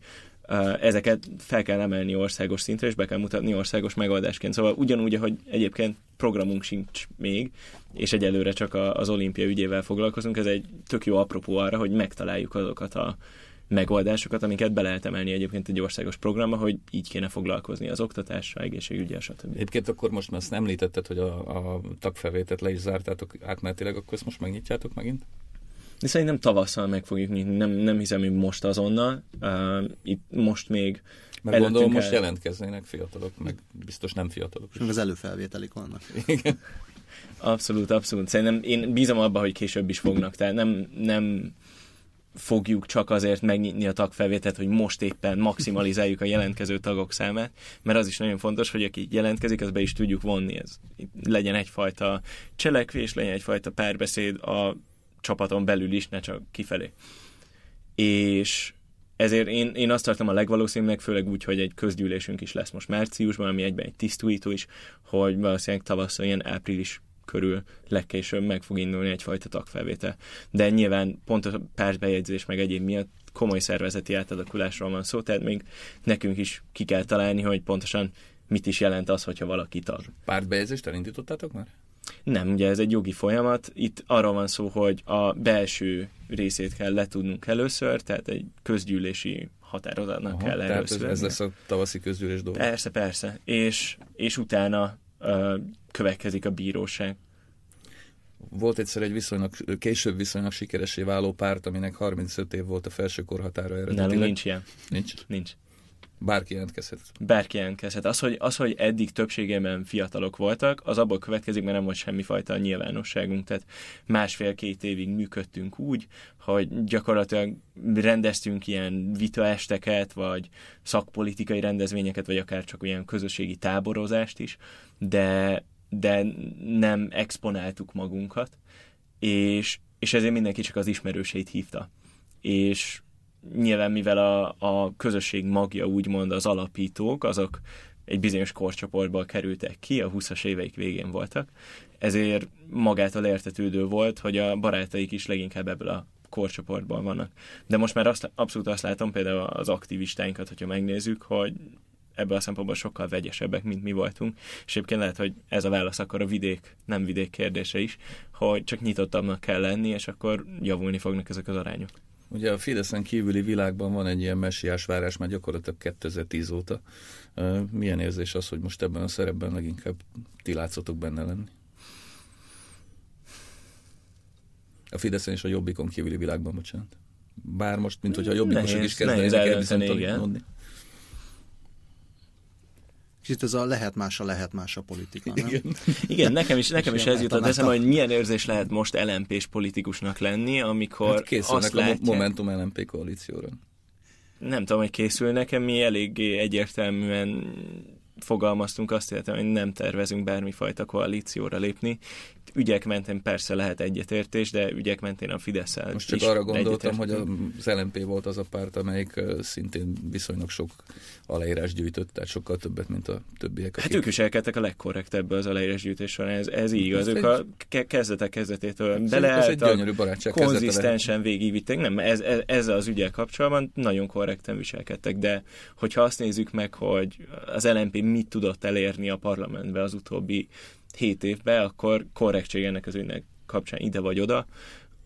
Ezeket fel kell emelni országos szintre, és be kell mutatni országos megoldásként. Szóval ugyanúgy, ahogy egyébként programunk sincs még, és egyelőre csak az olimpia ügyével foglalkozunk, ez egy tök jó apropó arra, hogy megtaláljuk azokat a megoldásokat, amiket be lehet emelni egyébként egy országos programba, hogy így kéne foglalkozni az oktatással, egészségügyel, stb. Egyébként akkor most már ezt említetted, hogy a, a tagfelvételt le is zártátok átmenetileg, akkor ezt most megnyitjátok megint? De szerintem tavasszal meg fogjuk nyitni, nem, nem hiszem, hogy most azonnal. Uh, itt most még meg gondolom, most el... jelentkeznének fiatalok, meg biztos nem fiatalok. És meg az előfelvételik vannak. Igen. Abszolút, abszolút. Szerintem én bízom abban, hogy később is fognak. Tehát nem, nem fogjuk csak azért megnyitni a tagfelvételt, hogy most éppen maximalizáljuk a jelentkező tagok számát, mert az is nagyon fontos, hogy aki jelentkezik, az be is tudjuk vonni. Ez legyen egyfajta cselekvés, legyen egyfajta párbeszéd a csapaton belül is, ne csak kifelé. És ezért én, én azt tartom a legvalószínűbbnek, főleg úgy, hogy egy közgyűlésünk is lesz most márciusban, ami egyben egy tisztújító is, hogy valószínűleg tavasszal ilyen április körül legkésőbb meg fog indulni egyfajta tagfelvétel. De nyilván pont a pársbejegyzés meg egyéb miatt komoly szervezeti átalakulásról van szó, tehát még nekünk is ki kell találni, hogy pontosan mit is jelent az, hogyha valaki tag. Pártbejegyzést elindítottátok már? Nem, ugye ez egy jogi folyamat. Itt arról van szó, hogy a belső részét kell letudnunk először, tehát egy közgyűlési határozatnak Aha, kell tehát először. Ez, ez lesz a tavaszi közgyűlés dolga. Persze, persze. És, és utána következik a bíróság. Volt egyszer egy viszonylag, később viszonylag sikeresé váló párt, aminek 35 év volt a felső korhatára eredetileg. Nálunk nincs ilyen. Nincs? Nincs. Bárki jelentkezhet. Bárki jelentkezhet. Az hogy, az, hogy eddig többségében fiatalok voltak, az abból következik, mert nem volt semmifajta nyilvánosságunk. Tehát másfél-két évig működtünk úgy, hogy gyakorlatilag rendeztünk ilyen vitaesteket, vagy szakpolitikai rendezvényeket, vagy akár csak olyan közösségi táborozást is, de, de nem exponáltuk magunkat, és, és ezért mindenki csak az ismerőseit hívta. És nyilván mivel a, a közösség magja úgymond az alapítók, azok egy bizonyos korcsoportból kerültek ki, a 20-as éveik végén voltak, ezért magától értetődő volt, hogy a barátaik is leginkább ebből a korcsoportban vannak. De most már azt, abszolút azt látom, például az aktivistáinkat, hogyha megnézzük, hogy ebből a szempontból sokkal vegyesebbek, mint mi voltunk. És egyébként lehet, hogy ez a válasz akkor a vidék, nem vidék kérdése is, hogy csak nyitottabbnak kell lenni, és akkor javulni fognak ezek az arányok. Ugye a Fideszen kívüli világban van egy ilyen messiás várás már gyakorlatilag 2010 óta. Milyen érzés az, hogy most ebben a szerepben leginkább ti látszotok benne lenni? A Fideszen és a Jobbikon kívüli világban, bocsánat. Bár most, mint hogyha a Jobbikosok is kezdenének mondni. Kicsit ez a lehet más, a lehet más a politika, nem? Igen, Igen nekem is, nekem is ez jutott eszembe, hogy milyen érzés lehet most lmp politikusnak lenni, amikor hát készülnek azt látják... a Momentum LMP koalícióra. Nem tudom, hogy készül nekem, mi eléggé egyértelműen fogalmaztunk azt illetve, hogy nem tervezünk bármifajta koalícióra lépni ügyek mentén persze lehet egyetértés, de ügyek mentén a fidesz Most csak arra gondoltam, hogy az LNP volt az a párt, amelyik szintén viszonylag sok aláírás gyűjtött, tehát sokkal többet, mint a többiek. Hát akik... Hát ők is elkezdtek a legkorrektebb az aláírás gyűjtés során, ez, ez igaz. Ők a kezdetek kezdetétől beleálltak, konzisztensen végigvitték. Nem, ez, ez, ezzel az ügyel kapcsolatban nagyon korrekten viselkedtek, de hogyha azt nézzük meg, hogy az LNP mit tudott elérni a parlamentbe az utóbbi 7 évbe, akkor korrektség ennek az ügynek kapcsán ide vagy oda,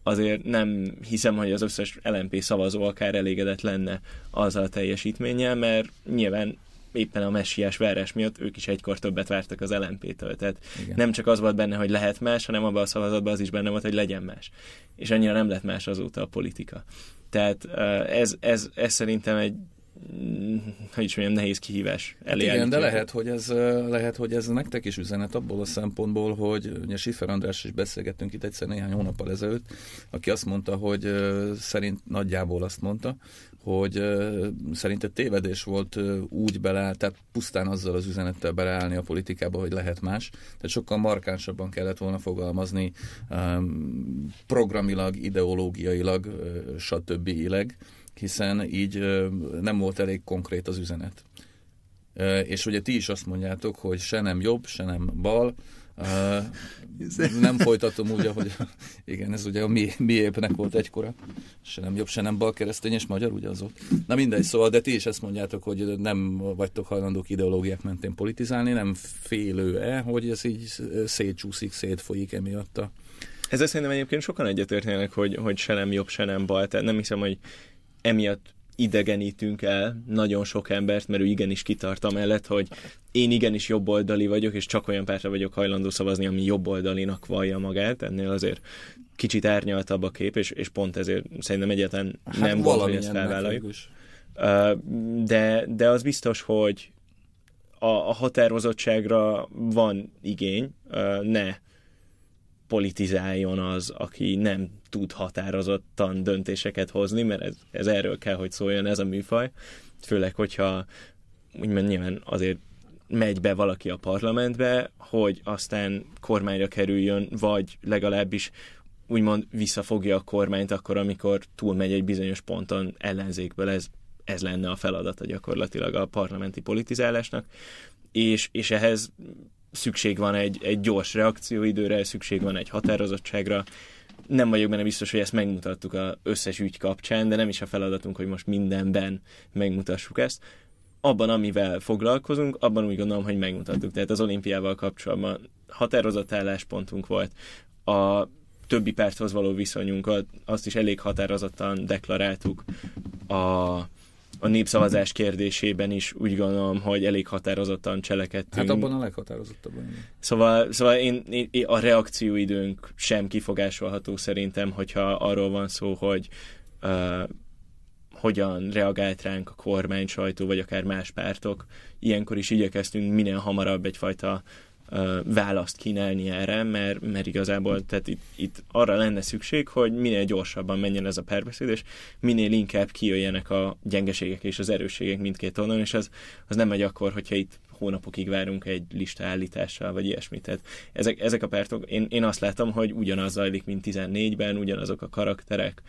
azért nem hiszem, hogy az összes LMP szavazó akár elégedett lenne azzal a teljesítménnyel, mert nyilván éppen a messiás verás miatt ők is egykor többet vártak az LMP-től. Tehát Igen. nem csak az volt benne, hogy lehet más, hanem abban a szavazatban az is benne volt, hogy legyen más. És annyira nem lett más azóta a politika. Tehát ez, ez, ez szerintem egy hogy is mondjam, nehéz kihívás elé hát Igen, de lehet hogy, ez, lehet, hogy ez nektek is üzenet abból a szempontból, hogy ugye Sifer András is beszélgettünk itt egyszer néhány hónappal ezelőtt, aki azt mondta, hogy szerint nagyjából azt mondta, hogy szerinte tévedés volt úgy bele, tehát pusztán azzal az üzenettel beleállni a politikába, hogy lehet más. Tehát sokkal markánsabban kellett volna fogalmazni programilag, ideológiailag, stb. ileg hiszen így nem volt elég konkrét az üzenet. És ugye ti is azt mondjátok, hogy se nem jobb, se nem bal, nem folytatom úgy, ahogy igen, ez ugye a mi, mi épnek volt egykora. Se nem jobb, se nem bal keresztényes magyar, ugye az ott. Na mindegy, szóval, de ti is ezt mondjátok, hogy nem vagytok hajlandók ideológiák mentén politizálni, nem félő-e, hogy ez így szétcsúszik, szétfolyik emiatt a ezzel szerintem egyébként sokan egyetértenek, hogy, hogy se nem jobb, se nem bal. Tehát nem hiszem, hogy emiatt idegenítünk el nagyon sok embert, mert ő igenis kitart amellett, hogy én igenis jobboldali vagyok, és csak olyan pártra vagyok hajlandó szavazni, ami jobboldalinak vallja magát, ennél azért kicsit árnyaltabb a kép, és, és pont ezért szerintem egyáltalán hát nem volt, hogy ezt felvállaljuk. De, de az biztos, hogy a, a határozottságra van igény, ne politizáljon az, aki nem tud határozottan döntéseket hozni, mert ez, ez erről kell, hogy szóljon ez a műfaj. Főleg, hogyha úgymond nyilván azért megy be valaki a parlamentbe, hogy aztán kormányra kerüljön, vagy legalábbis úgymond visszafogja a kormányt akkor, amikor túlmegy egy bizonyos ponton ellenzékből. Ez, ez lenne a feladata gyakorlatilag a parlamenti politizálásnak. És, és ehhez szükség van egy, egy gyors reakcióidőre, szükség van egy határozottságra. Nem vagyok benne biztos, hogy ezt megmutattuk az összes ügy kapcsán, de nem is a feladatunk, hogy most mindenben megmutassuk ezt. Abban, amivel foglalkozunk, abban úgy gondolom, hogy megmutattuk. Tehát az olimpiával kapcsolatban határozott álláspontunk volt. A többi párthoz való viszonyunkat, azt is elég határozottan deklaráltuk. A a népszavazás kérdésében is úgy gondolom, hogy elég határozottan cselekedtünk. Hát abban a leghatározottabban. Szóval, szóval én, én, a reakcióidőnk sem kifogásolható szerintem, hogyha arról van szó, hogy uh, hogyan reagált ránk a kormány, sajtó, vagy akár más pártok. Ilyenkor is igyekeztünk minél hamarabb egyfajta választ kínálni erre, mert, mert igazából tehát itt, itt arra lenne szükség, hogy minél gyorsabban menjen ez a párbeszéd, és minél inkább kijöjjenek a gyengeségek és az erősségek mindkét oldalon, és az, az nem megy akkor, hogyha itt hónapokig várunk egy lista állítással, vagy ilyesmit. Tehát ezek, ezek a pártok, én, én azt látom, hogy ugyanaz zajlik, mint 14-ben, ugyanazok a karakterek,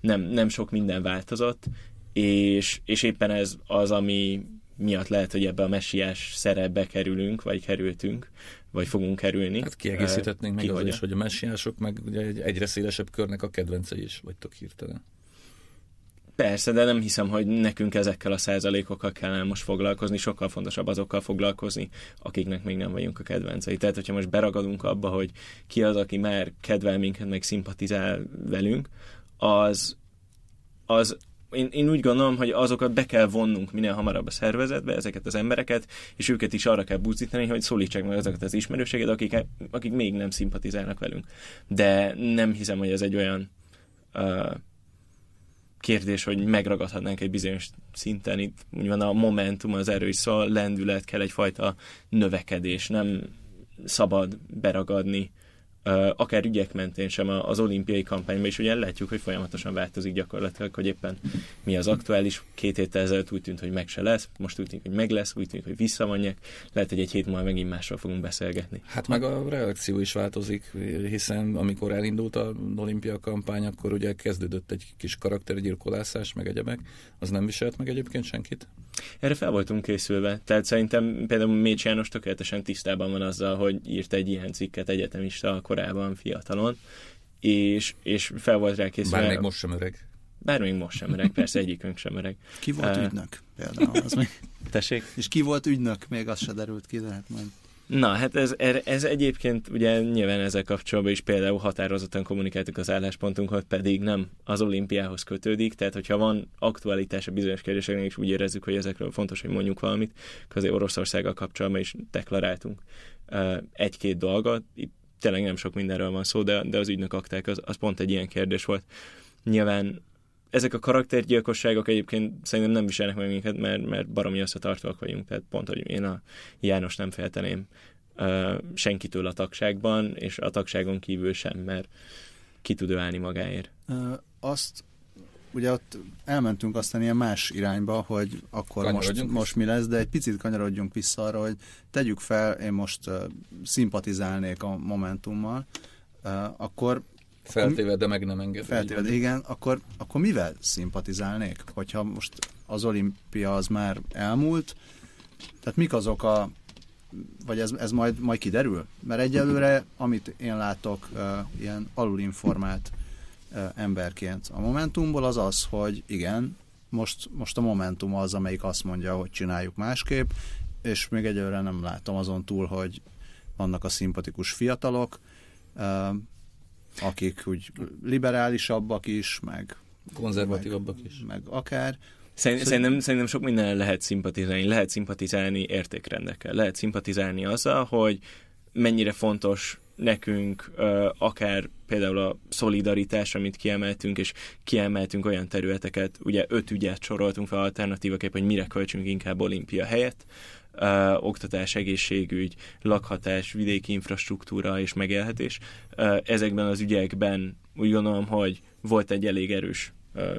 nem, nem sok minden változott, és, és éppen ez az, ami miatt lehet, hogy ebbe a messiás szerepbe kerülünk, vagy kerültünk, vagy fogunk kerülni. Hát kiegészíthetnénk meg az is, hogy a messiások meg ugye egy egyre szélesebb körnek a kedvencei is vagytok hirtelen. Persze, de nem hiszem, hogy nekünk ezekkel a százalékokkal kellene most foglalkozni, sokkal fontosabb azokkal foglalkozni, akiknek még nem vagyunk a kedvencei. Tehát, hogyha most beragadunk abba, hogy ki az, aki már kedvel minket, meg szimpatizál velünk, az, az én, én úgy gondolom, hogy azokat be kell vonnunk minél hamarabb a szervezetbe, ezeket az embereket, és őket is arra kell buzdítani, hogy szólítsák meg azokat az ismerőséget, akik, akik még nem szimpatizálnak velünk. De nem hiszem, hogy ez egy olyan uh, kérdés, hogy megragadhatnánk egy bizonyos szinten. Itt úgy van a momentum, az erő is szól, lendület kell egyfajta növekedés, nem szabad beragadni akár ügyek mentén sem az olimpiai kampányban is ugye látjuk, hogy folyamatosan változik gyakorlatilag, hogy éppen mi az aktuális. Két héttel ezelőtt úgy tűnt, hogy meg se lesz, most úgy tűnik, hogy meg lesz, úgy tűnik, hogy visszavonják. Lehet, hogy egy hét múlva megint másról fogunk beszélgetni. Hát meg a reakció is változik, hiszen amikor elindult a olimpia kampány, akkor ugye kezdődött egy kis karaktergyilkolászás, meg egyebek. Az nem viselt meg egyébként senkit? Erre fel voltunk készülve. Tehát szerintem például Mécs János tökéletesen tisztában van azzal, hogy írt egy ilyen cikket egyetemista korában, fiatalon, és, és fel volt rá készülve. Bár még most sem öreg. Bár még most sem öreg, persze egyikünk sem öreg. Ki volt uh, ügynök például? Az még... Tessék? És ki volt ügynök? Még az se derült ki, de hát majd... Na, hát ez, ez egyébként ugye nyilván ezzel kapcsolatban is például határozottan kommunikáltuk az álláspontunkat, pedig nem az olimpiához kötődik, tehát hogyha van aktualitás a bizonyos kérdéseknek, és úgy érezzük, hogy ezekről fontos, hogy mondjuk valamit, azért Oroszországgal kapcsolatban is deklaráltunk egy-két dolgot, itt tényleg nem sok mindenről van szó, de, de az ügynök akták az, az pont egy ilyen kérdés volt. Nyilván ezek a karaktergyilkosságok egyébként szerintem nem viselnek meg minket, mert, mert baromi összetartóak vagyunk, tehát pont, hogy én a János nem félteném uh, senkitől a tagságban, és a tagságon kívül sem, mert ki tud ő állni magáért. Uh, azt ugye ott elmentünk aztán ilyen más irányba, hogy akkor most, most mi lesz, de egy picit kanyarodjunk vissza arra, hogy tegyük fel, én most uh, szimpatizálnék a Momentummal, uh, akkor Feltéve, de meg nem enged. Feltéve, igen, akkor, akkor mivel szimpatizálnék? Hogyha most az olimpia az már elmúlt, tehát mik azok a vagy ez, ez majd, majd kiderül? Mert egyelőre, amit én látok uh, ilyen alulinformált uh, emberként a Momentumból, az az, hogy igen, most, most a Momentum az, amelyik azt mondja, hogy csináljuk másképp, és még egyelőre nem látom azon túl, hogy vannak a szimpatikus fiatalok, uh, akik úgy liberálisabbak is, meg konzervatívabbak meg, is. Meg akár. Szerint, szóval... szerintem, szerintem sok minden lehet szimpatizálni. Lehet szimpatizálni értékrendekkel. Lehet szimpatizálni azzal, hogy mennyire fontos nekünk akár például a szolidaritás, amit kiemeltünk, és kiemeltünk olyan területeket, ugye öt ügyet soroltunk fel alternatívaképp, hogy mire költsünk inkább olimpia helyett, uh, oktatás, egészségügy, lakhatás, vidéki infrastruktúra és megélhetés. Uh, ezekben az ügyekben úgy gondolom, hogy volt egy elég erős uh,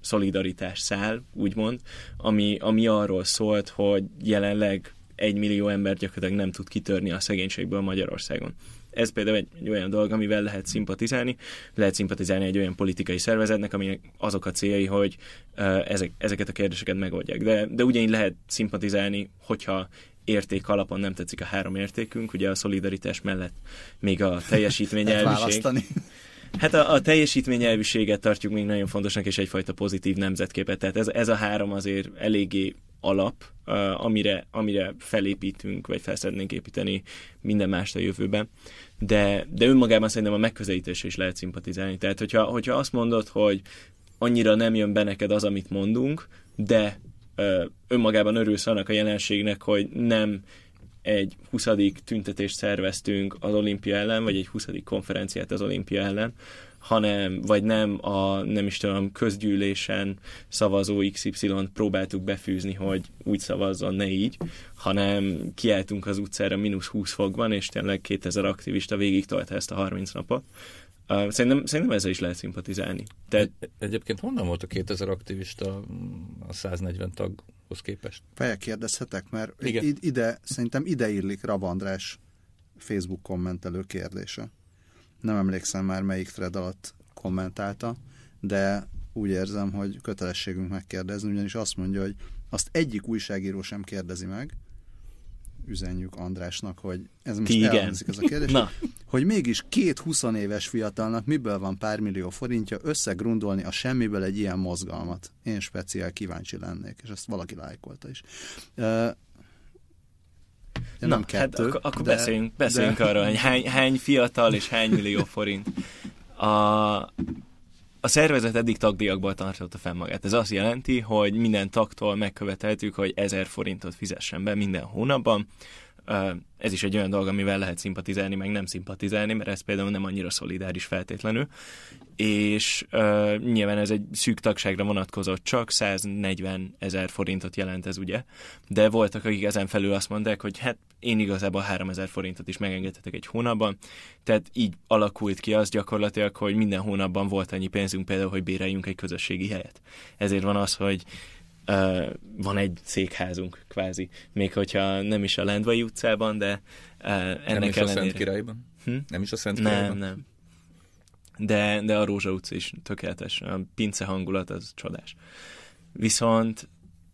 szolidaritás szál, úgymond, ami, ami arról szólt, hogy jelenleg egy millió ember gyakorlatilag nem tud kitörni a szegénységből Magyarországon. Ez például egy, egy olyan dolog, amivel lehet szimpatizálni. Lehet szimpatizálni egy olyan politikai szervezetnek, aminek azok a céljai, hogy ezek, ezeket a kérdéseket megoldják. De, de ugyanígy lehet szimpatizálni, hogyha érték alapon nem tetszik a három értékünk, ugye a szolidaritás mellett még a teljesítmény elviség. Hát a, a teljesítményelvűséget tartjuk még nagyon fontosnak, és egyfajta pozitív nemzetképet. Tehát ez, ez a három azért eléggé alap, uh, amire, amire felépítünk, vagy fel szeretnénk építeni minden mást a jövőben. De, de önmagában szerintem a megközelítés is lehet szimpatizálni. Tehát, hogyha, hogyha azt mondod, hogy annyira nem jön be neked az, amit mondunk, de uh, önmagában örülsz annak a jelenségnek, hogy nem egy 20. tüntetést szerveztünk az olimpia ellen, vagy egy 20. konferenciát az olimpia ellen, hanem, vagy nem a, nem is tudom, közgyűlésen szavazó XY-t próbáltuk befűzni, hogy úgy szavazzon, ne így, hanem kiálltunk az utcára mínusz 20 fokban, és tényleg 2000 aktivista végig tolta ezt a 30 napot. Uh, szerintem, szerintem ezzel is lehet szimpatizálni. Te... Egy, egyébként honnan volt a 2000 aktivista a 140 taghoz képest? Feje kérdezhetek, mert Igen. ide, szerintem ide illik Rab András Facebook kommentelő kérdése. Nem emlékszem már melyik thread alatt kommentálta, de úgy érzem, hogy kötelességünk megkérdezni, ugyanis azt mondja, hogy azt egyik újságíró sem kérdezi meg, üzenjük Andrásnak, hogy ez most igen. ez a kérdés, Na. hogy mégis két 20 éves fiatalnak miből van pár millió forintja összegrundolni a semmiből egy ilyen mozgalmat. Én speciál kíváncsi lennék, és ezt valaki lájkolta is. Uh, Na, nem hát kettő, hát akkor, akkor de, beszéljünk, beszéljünk de... arról, hogy hány, hány fiatal és hány millió forint. A, a szervezet eddig tagdíjakból tartotta fenn magát. Ez azt jelenti, hogy minden tagtól megköveteltük, hogy 1000 forintot fizessen be minden hónapban. Ez is egy olyan dolog, amivel lehet szimpatizálni, meg nem szimpatizálni, mert ez például nem annyira szolidáris feltétlenül. És nyilván ez egy szűk tagságra vonatkozott csak, 140 ezer forintot jelent ez ugye, de voltak, akik ezen felül azt mondták, hogy hát én igazából 3000 forintot is megengedhetek egy hónapban, tehát így alakult ki az gyakorlatilag, hogy minden hónapban volt annyi pénzünk például, hogy béreljünk egy közösségi helyet. Ezért van az, hogy uh, van egy székházunk kvázi, még hogyha nem is a Lendvai utcában, de uh, ennek nem is ellenére... a Szent Királyban? Hm? Nem is a Szent Királyban? Nem, nem. De, de a Rózsa utca is tökéletes, a pince hangulat az csodás. Viszont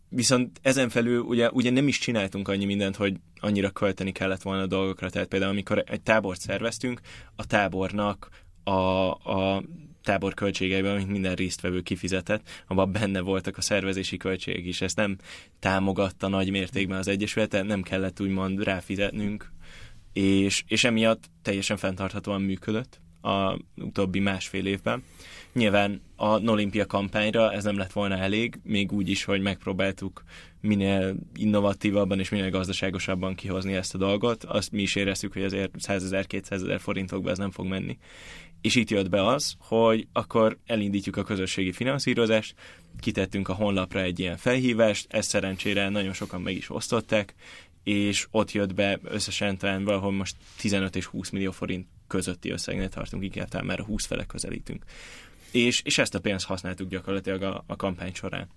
Viszont ezen felül ugye, ugye nem is csináltunk annyi mindent, hogy annyira költeni kellett volna a dolgokra. Tehát például amikor egy tábort szerveztünk, a tábornak a, a tábor költségeiben, amit minden résztvevő kifizetett, abban benne voltak a szervezési költségek is. Ezt nem támogatta nagy mértékben az Egyesület, nem kellett úgymond ráfizetnünk, és, és emiatt teljesen fenntarthatóan működött a utóbbi másfél évben. Nyilván a Nolimpia kampányra ez nem lett volna elég, még úgy is, hogy megpróbáltuk minél innovatívabban és minél gazdaságosabban kihozni ezt a dolgot. Azt mi is éreztük, hogy azért 100 ezer, 200 ezer forintokba ez nem fog menni. És itt jött be az, hogy akkor elindítjuk a közösségi finanszírozást, kitettünk a honlapra egy ilyen felhívást, ezt szerencsére nagyon sokan meg is osztották, és ott jött be összesen talán valahol most 15 és 20 millió forint közötti összegnél tartunk, inkább talán már a 20 fele közelítünk. És, és ezt a pénzt használtuk gyakorlatilag a, a kampány során.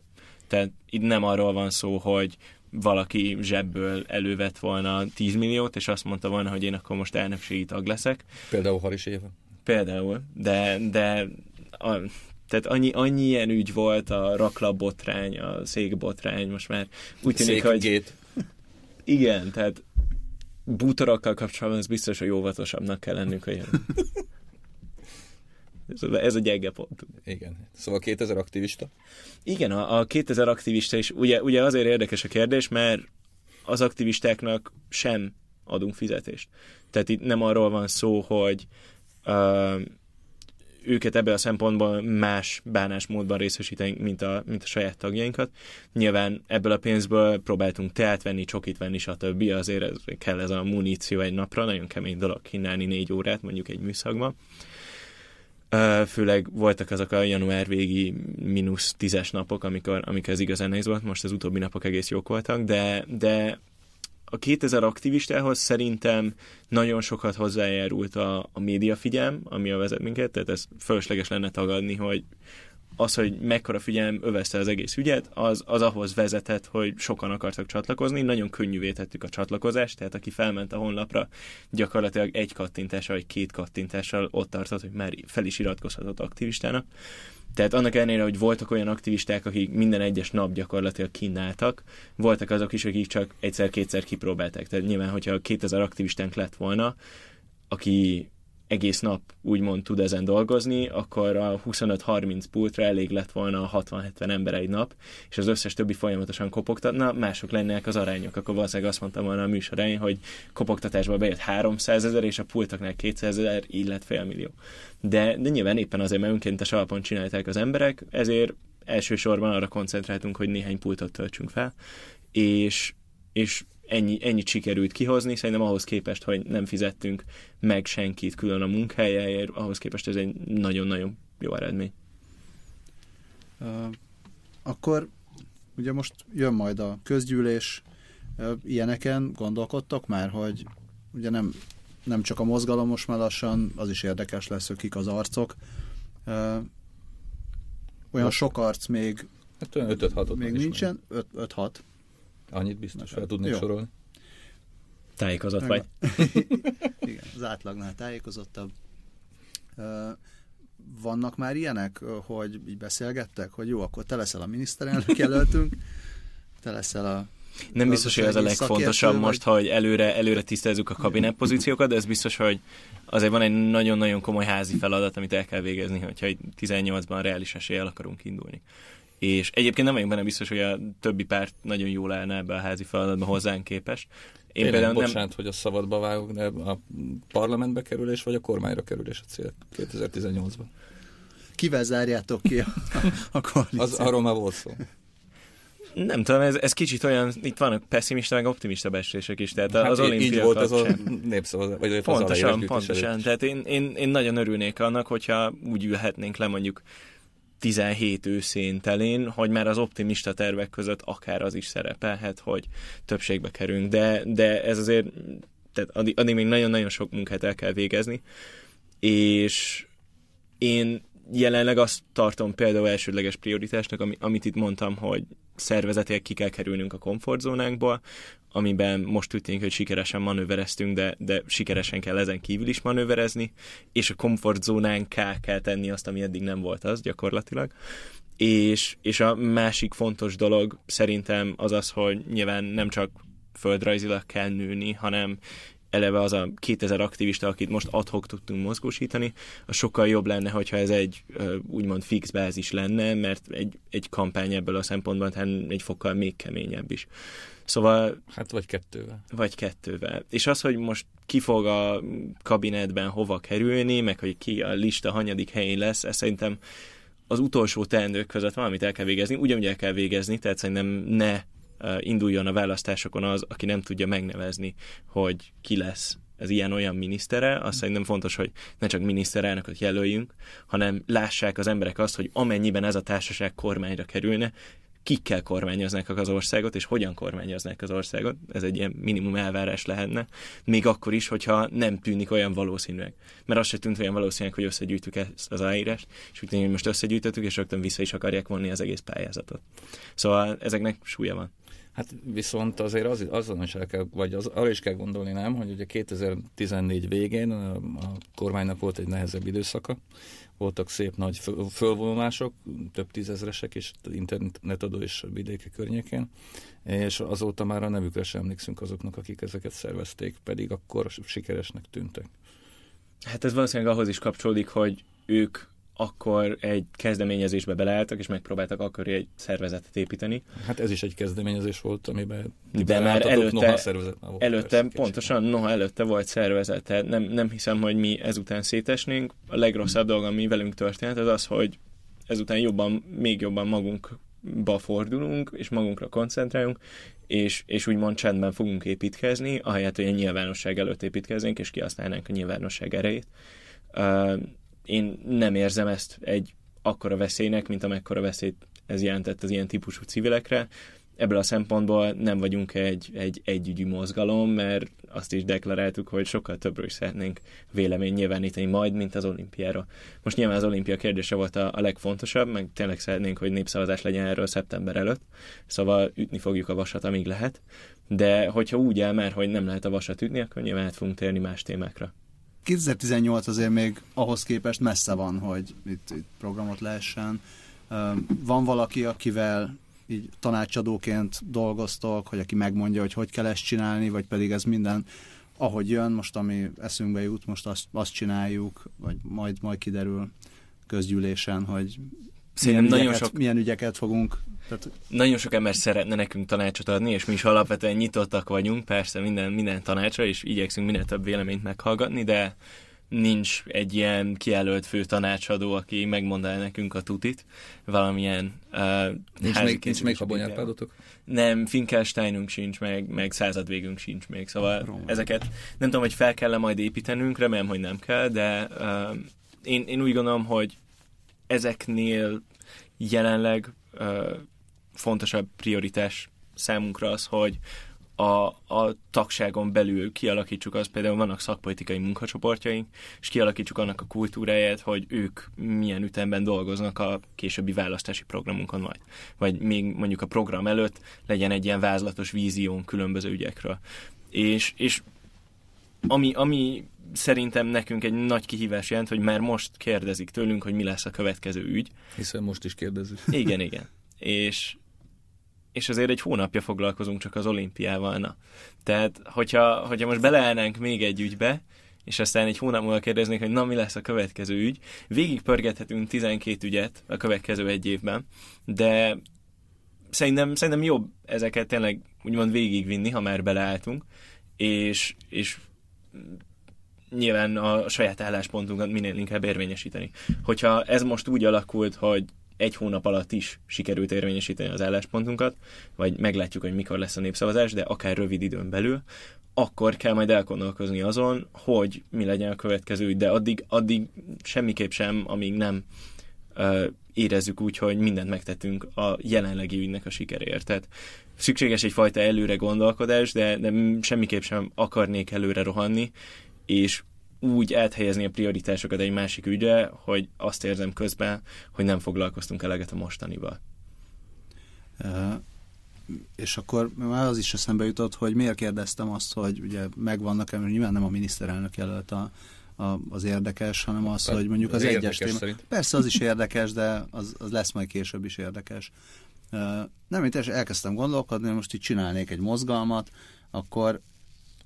Tehát itt nem arról van szó, hogy valaki zsebből elővett volna 10 milliót, és azt mondta volna, hogy én akkor most elnökségi tag leszek. Például Haris Éva. Például, de, de a, tehát annyi, annyi ilyen ügy volt, a raklapbotrány, a székbotrány, most már úgy tűnik, hogy... Igen, tehát bútorokkal kapcsolatban ez biztos, hogy óvatosabbnak kell lennünk a jelen. Ez a, gyenge pont. Igen. Szóval 2000 aktivista? Igen, a, a 2000 aktivista is, ugye, ugye azért érdekes a kérdés, mert az aktivistáknak sem adunk fizetést. Tehát itt nem arról van szó, hogy őket ebből a szempontból más bánásmódban részesítenénk, mint a, mint a saját tagjainkat. Nyilván ebből a pénzből próbáltunk teát venni, csokit venni, stb. Azért ez, kell ez a muníció egy napra, nagyon kemény dolog kínálni négy órát mondjuk egy műszakban. Főleg voltak azok a január végi mínusz tízes napok, amikor, amikor ez igazán nehéz volt, most az utóbbi napok egész jók voltak, de, de a 2000 aktivistához szerintem nagyon sokat hozzájárult a, a médiafigyelm, ami a vezet minket, tehát ez fölösleges lenne tagadni, hogy az, hogy mekkora figyelem övezte az egész ügyet, az, az ahhoz vezetett, hogy sokan akartak csatlakozni, nagyon könnyűvé tettük a csatlakozást, tehát aki felment a honlapra, gyakorlatilag egy kattintással, vagy két kattintással ott tartott, hogy már fel is iratkozhatott aktivistának. Tehát annak ellenére, hogy voltak olyan aktivisták, akik minden egyes nap gyakorlatilag kínáltak, voltak azok is, akik csak egyszer-kétszer kipróbálták. Tehát nyilván, hogyha 2000 aktivistánk lett volna, aki egész nap úgymond tud ezen dolgozni, akkor a 25-30 pultra elég lett volna a 60-70 ember egy nap, és az összes többi folyamatosan kopogtatna, mások lennének az arányok. Akkor valószínűleg azt mondtam volna a műsor elején, hogy kopogtatásba bejött 300 ezer, és a pultoknál 200 ezer, így lett félmillió. De, de nyilván éppen azért, mert önkéntes alapon csinálták az emberek, ezért elsősorban arra koncentráltunk, hogy néhány pultot töltsünk fel, és, és ennyi, ennyit sikerült kihozni, szerintem ahhoz képest, hogy nem fizettünk meg senkit külön a munkájáért, ahhoz képest ez egy nagyon-nagyon jó eredmény. Uh, akkor ugye most jön majd a közgyűlés, uh, ilyeneken gondolkodtok már, hogy ugye nem, nem csak a mozgalom most már lassan, az is érdekes lesz, hogy kik az arcok. Uh, olyan most sok arc még, hát olyan 5-6 még nincsen, 5-6. Annyit biztos fel tudnék Jó. sorolni. Tájékozott vagy. Igen, az átlagnál tájékozottabb. Vannak már ilyenek, hogy így beszélgettek, hogy jó, akkor te leszel a miniszterelnök jelöltünk, te leszel a nem biztos, hogy ez a legfontosabb vagy... most, hogy előre, előre tisztázzuk a kabinet pozíciókat, de ez biztos, hogy azért van egy nagyon-nagyon komoly házi feladat, amit el kell végezni, hogyha 18-ban reális eséllyel akarunk indulni és egyébként nem vagyok benne biztos, hogy a többi párt nagyon jól állna ebbe a házi feladatba hozzánk képest. Én Tényleg, például bocsánat, nem... hogy a szabadba vágok, de a parlamentbe kerülés vagy a kormányra kerülés a cél 2018-ban? Kivel zárjátok ki a, a koalíciót? Az, arról már volt szó. Nem tudom, ez, ez kicsit olyan, itt vannak pessimista, meg optimista beszélések is, tehát hát az olimpia Így volt ez a népszavazás, vagy Pontosan, pontosan. Tehát én, én, én nagyon örülnék annak, hogyha úgy ülhetnénk le mondjuk 17 őszén telén, hogy már az optimista tervek között akár az is szerepelhet, hogy többségbe kerülünk, de, de ez azért, tehát addig, addig még nagyon-nagyon sok munkát el kell végezni, és én jelenleg azt tartom például elsődleges prioritásnak, amit itt mondtam, hogy szervezetileg ki kell kerülnünk a komfortzónánkból, amiben most tűnik, hogy sikeresen manővereztünk, de, de sikeresen kell ezen kívül is manőverezni, és a komfortzónánká kell tenni azt, ami eddig nem volt az gyakorlatilag. És, és a másik fontos dolog szerintem az az, hogy nyilván nem csak földrajzilag kell nőni, hanem eleve az a 2000 aktivista, akit most adhok tudtunk mozgósítani, az sokkal jobb lenne, hogyha ez egy úgymond fix bázis lenne, mert egy, egy kampány ebből a szempontból tehát egy fokkal még keményebb is. Szóval... Hát vagy kettővel. Vagy kettővel. És az, hogy most ki fog a kabinetben hova kerülni, meg hogy ki a lista hanyadik helyén lesz, ez szerintem az utolsó teendők között valamit el kell végezni, ugyanúgy el kell végezni, tehát szerintem ne induljon a választásokon az, aki nem tudja megnevezni, hogy ki lesz ez ilyen-olyan minisztere, azt szerintem fontos, hogy ne csak miniszterelnököt jelöljünk, hanem lássák az emberek azt, hogy amennyiben ez a társaság kormányra kerülne, kikkel kormányoznák az országot, és hogyan kormányoznák az országot. Ez egy ilyen minimum elvárás lehetne. Még akkor is, hogyha nem tűnik olyan valószínűleg. Mert az se tűnt olyan valószínűleg, hogy összegyűjtük ezt az aláírást, és úgy tűnik, hogy most összegyűjtöttük, és rögtön vissza is akarják vonni az egész pályázatot. Szóval ezeknek súlya van. Hát viszont azért az, azon is el kell, vagy az, arra is kell gondolni, nem, hogy ugye 2014 végén a, a kormánynak volt egy nehezebb időszaka, voltak szép nagy fölvonulások, több tízezresek is internetadó és vidéki környékén, és azóta már a nevükre sem emlékszünk azoknak, akik ezeket szervezték, pedig akkor sikeresnek tűntek. Hát ez valószínűleg ahhoz is kapcsolódik, hogy ők akkor egy kezdeményezésbe beleálltak, és megpróbáltak akkor egy szervezetet építeni. Hát ez is egy kezdeményezés volt, amiben de már előtte, noha szervezet már volt előtte persze, pontosan, noha előtte volt szervezet, tehát nem, nem hiszem, hogy mi ezután szétesnénk. A legrosszabb dolog, ami velünk történt, az az, hogy ezután jobban, még jobban magunkba fordulunk, és magunkra koncentráljunk, és, és úgymond csendben fogunk építkezni, ahelyett, hogy a nyilvánosság előtt építkeznénk, és kihasználnánk a nyilvánosság erejét. Uh, én nem érzem ezt egy akkora veszélynek, mint amekkora veszélyt ez jelentett az ilyen típusú civilekre. Ebből a szempontból nem vagyunk egy, egy együgyű mozgalom, mert azt is deklaráltuk, hogy sokkal többről is szeretnénk vélemény nyilvánítani majd, mint az olimpiára. Most nyilván az olimpia kérdése volt a, a legfontosabb, meg tényleg szeretnénk, hogy népszavazás legyen erről szeptember előtt, szóval ütni fogjuk a vasat, amíg lehet, de hogyha úgy elmer, hogy nem lehet a vasat ütni, akkor nyilván át fogunk térni más témákra. 2018 azért még ahhoz képest messze van, hogy itt, itt programot lehessen. Van valaki, akivel így tanácsadóként dolgoztok, hogy aki megmondja, hogy hogy kell ezt csinálni, vagy pedig ez minden ahogy jön, most ami eszünkbe jut, most azt, azt csináljuk, vagy majd, majd kiderül közgyűlésen, hogy milyen ügyeket, nagyon sok, milyen ügyeket fogunk tehát... Nagyon sok ember szeretne nekünk tanácsot adni, és mi is alapvetően nyitottak vagyunk, persze minden, minden tanácsra, és igyekszünk minél több véleményt meghallgatni, de nincs egy ilyen kijelölt fő tanácsadó, aki megmondaná nekünk a tutit, valamilyen uh, Nincs még, nincs még habonyárpádotok? Nem, Finkelsteinünk sincs, meg, meg századvégünk sincs még, szóval Roma. ezeket nem tudom, hogy fel kell -e majd építenünk, remélem, hogy nem kell, de uh, én, én úgy gondolom, hogy ezeknél jelenleg uh, fontosabb prioritás számunkra az, hogy a, a tagságon belül kialakítsuk azt, például vannak szakpolitikai munkacsoportjaink, és kialakítsuk annak a kultúráját, hogy ők milyen ütemben dolgoznak a későbbi választási programunkon majd. Vagy még mondjuk a program előtt legyen egy ilyen vázlatos vízión különböző ügyekről. És, és ami, ami szerintem nekünk egy nagy kihívás jelent, hogy már most kérdezik tőlünk, hogy mi lesz a következő ügy. Hiszen most is kérdezik. Igen, igen. És, és azért egy hónapja foglalkozunk csak az olimpiával. Na. Tehát, hogyha, hogyha most beleállnánk még egy ügybe, és aztán egy hónap múlva kérdeznék, hogy na mi lesz a következő ügy. Végig pörgethetünk 12 ügyet a következő egy évben, de szerintem, szerintem jobb ezeket tényleg úgymond végigvinni, ha már beleálltunk, és, és nyilván a saját álláspontunkat minél inkább érvényesíteni. Hogyha ez most úgy alakult, hogy egy hónap alatt is sikerült érvényesíteni az álláspontunkat, vagy meglátjuk, hogy mikor lesz a népszavazás, de akár rövid időn belül, akkor kell majd elgondolkozni azon, hogy mi legyen a következő, de addig, addig semmiképp sem, amíg nem uh, érezzük úgy, hogy mindent megtettünk a jelenlegi ügynek a sikeréért. Tehát szükséges egyfajta előre gondolkodás, de, de semmiképp sem akarnék előre rohanni, és úgy áthelyezni a prioritásokat egy másik ügyre, hogy azt érzem közben, hogy nem foglalkoztunk eleget a mostanival. Uh, és akkor már az is eszembe jutott, hogy miért kérdeztem azt, hogy ugye megvannak, mert nyilván nem a miniszterelnök jelölt a, a, az érdekes, hanem az, Tehát hogy mondjuk az, az egyes téma. Szerint. Persze az is érdekes, de az, az lesz majd később is érdekes. Uh, nem, én elkezdtem gondolkodni, hogy most itt csinálnék egy mozgalmat, akkor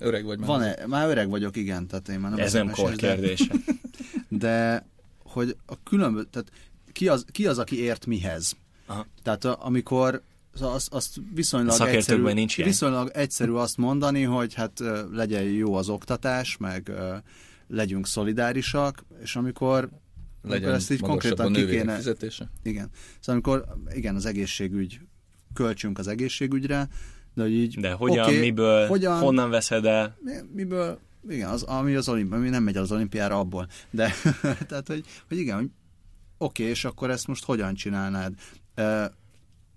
Öreg vagy már. Van-e? Már öreg vagyok, igen. Tehát én már nem Ez nem kor kérdése. De hogy a különböző, tehát ki az, ki az, aki ért mihez? Aha. Tehát amikor azt, azt viszonylag, egyszerű, nincs ilyen. viszonylag egyszerű azt mondani, hogy hát legyen jó az oktatás, meg legyünk szolidárisak, és amikor legyen amikor ezt így konkrétan ki kéne... Fizetése. Igen. Szóval amikor igen, az egészségügy, költsünk az egészségügyre, de, hogy így, de hogyan, okay, miből, hogyan, honnan veszed el? Miből, igen, az, ami az olimpia, ami nem megy az olimpiára abból. De, tehát, hogy, hogy igen, hogy oké, okay, és akkor ezt most hogyan csinálnád?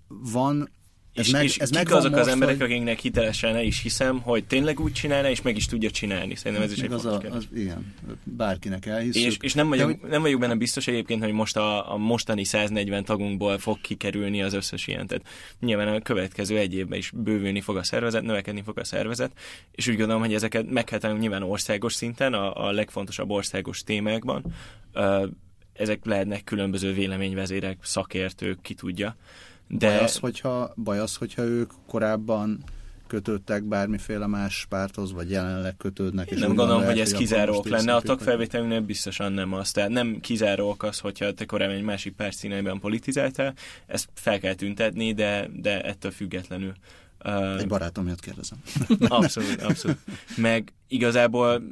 van és, meg, és ez kik azok most, az emberek, hogy... akiknek hitelesen is hiszem, hogy tényleg úgy csinálna, és meg is tudja csinálni. Szerintem ez is egy az, a, az Igen, bárkinek elhiszük. És, és nem, vagyok, hogy... nem vagyok benne biztos egyébként, hogy most a, a mostani 140 tagunkból fog kikerülni az összes ilyen. Tehát nyilván a következő egy évben is bővülni fog a szervezet, növekedni fog a szervezet, és úgy gondolom, hogy ezeket meg kell tenni nyilván országos szinten, a, a legfontosabb országos témákban. Ezek lehetnek különböző véleményvezérek, szakértők, ki tudja de... Baj az, hogyha, baj az, hogyha ők korábban kötődtek bármiféle más párthoz, vagy jelenleg kötődnek. Én és nem gondolom, lehet, hogy ez kizárók lenne. A tagfelvételünknél biztosan nem az. Tehát nem kizárók az, hogyha te korábban egy másik párt színeiben politizáltál, ezt fel kell tüntetni, de, de ettől függetlenül. Egy barátom miatt kérdezem. Abszolút, abszolút. Meg igazából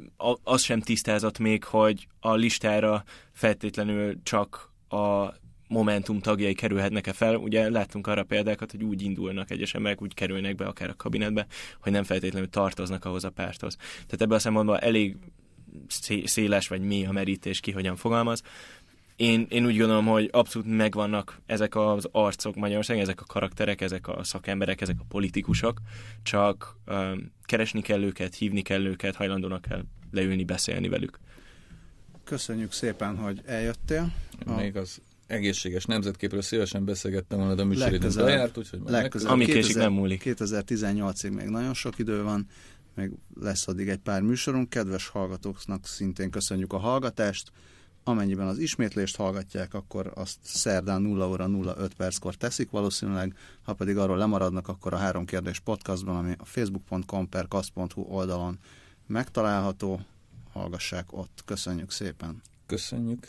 az sem tisztázott még, hogy a listára feltétlenül csak a Momentum tagjai kerülhetnek-e fel. Ugye láttunk arra példákat, hogy úgy indulnak egyes emberek, úgy kerülnek be akár a kabinetbe, hogy nem feltétlenül tartoznak ahhoz a párthoz. Tehát ebből a szempontból elég széles vagy mély a merítés, ki hogyan fogalmaz. Én, én úgy gondolom, hogy abszolút megvannak ezek az arcok Magyarországon, ezek a karakterek, ezek a szakemberek, ezek a politikusok, csak um, keresni kell őket, hívni kell őket, hajlandónak kell leülni, beszélni velük. Köszönjük szépen, hogy eljöttél. Még az egészséges nemzetképről szívesen beszélgettem volna, de a műsoridőn bejárt, úgyhogy legközelebb. Ami késik nem múlik. 2018-ig még nagyon sok idő van, még lesz addig egy pár műsorunk. Kedves hallgatóknak szintén köszönjük a hallgatást. Amennyiben az ismétlést hallgatják, akkor azt szerdán 0 óra 05 perckor teszik valószínűleg, ha pedig arról lemaradnak, akkor a három kérdés podcastban, ami a facebook.com per oldalon megtalálható, hallgassák ott. Köszönjük szépen! Köszönjük!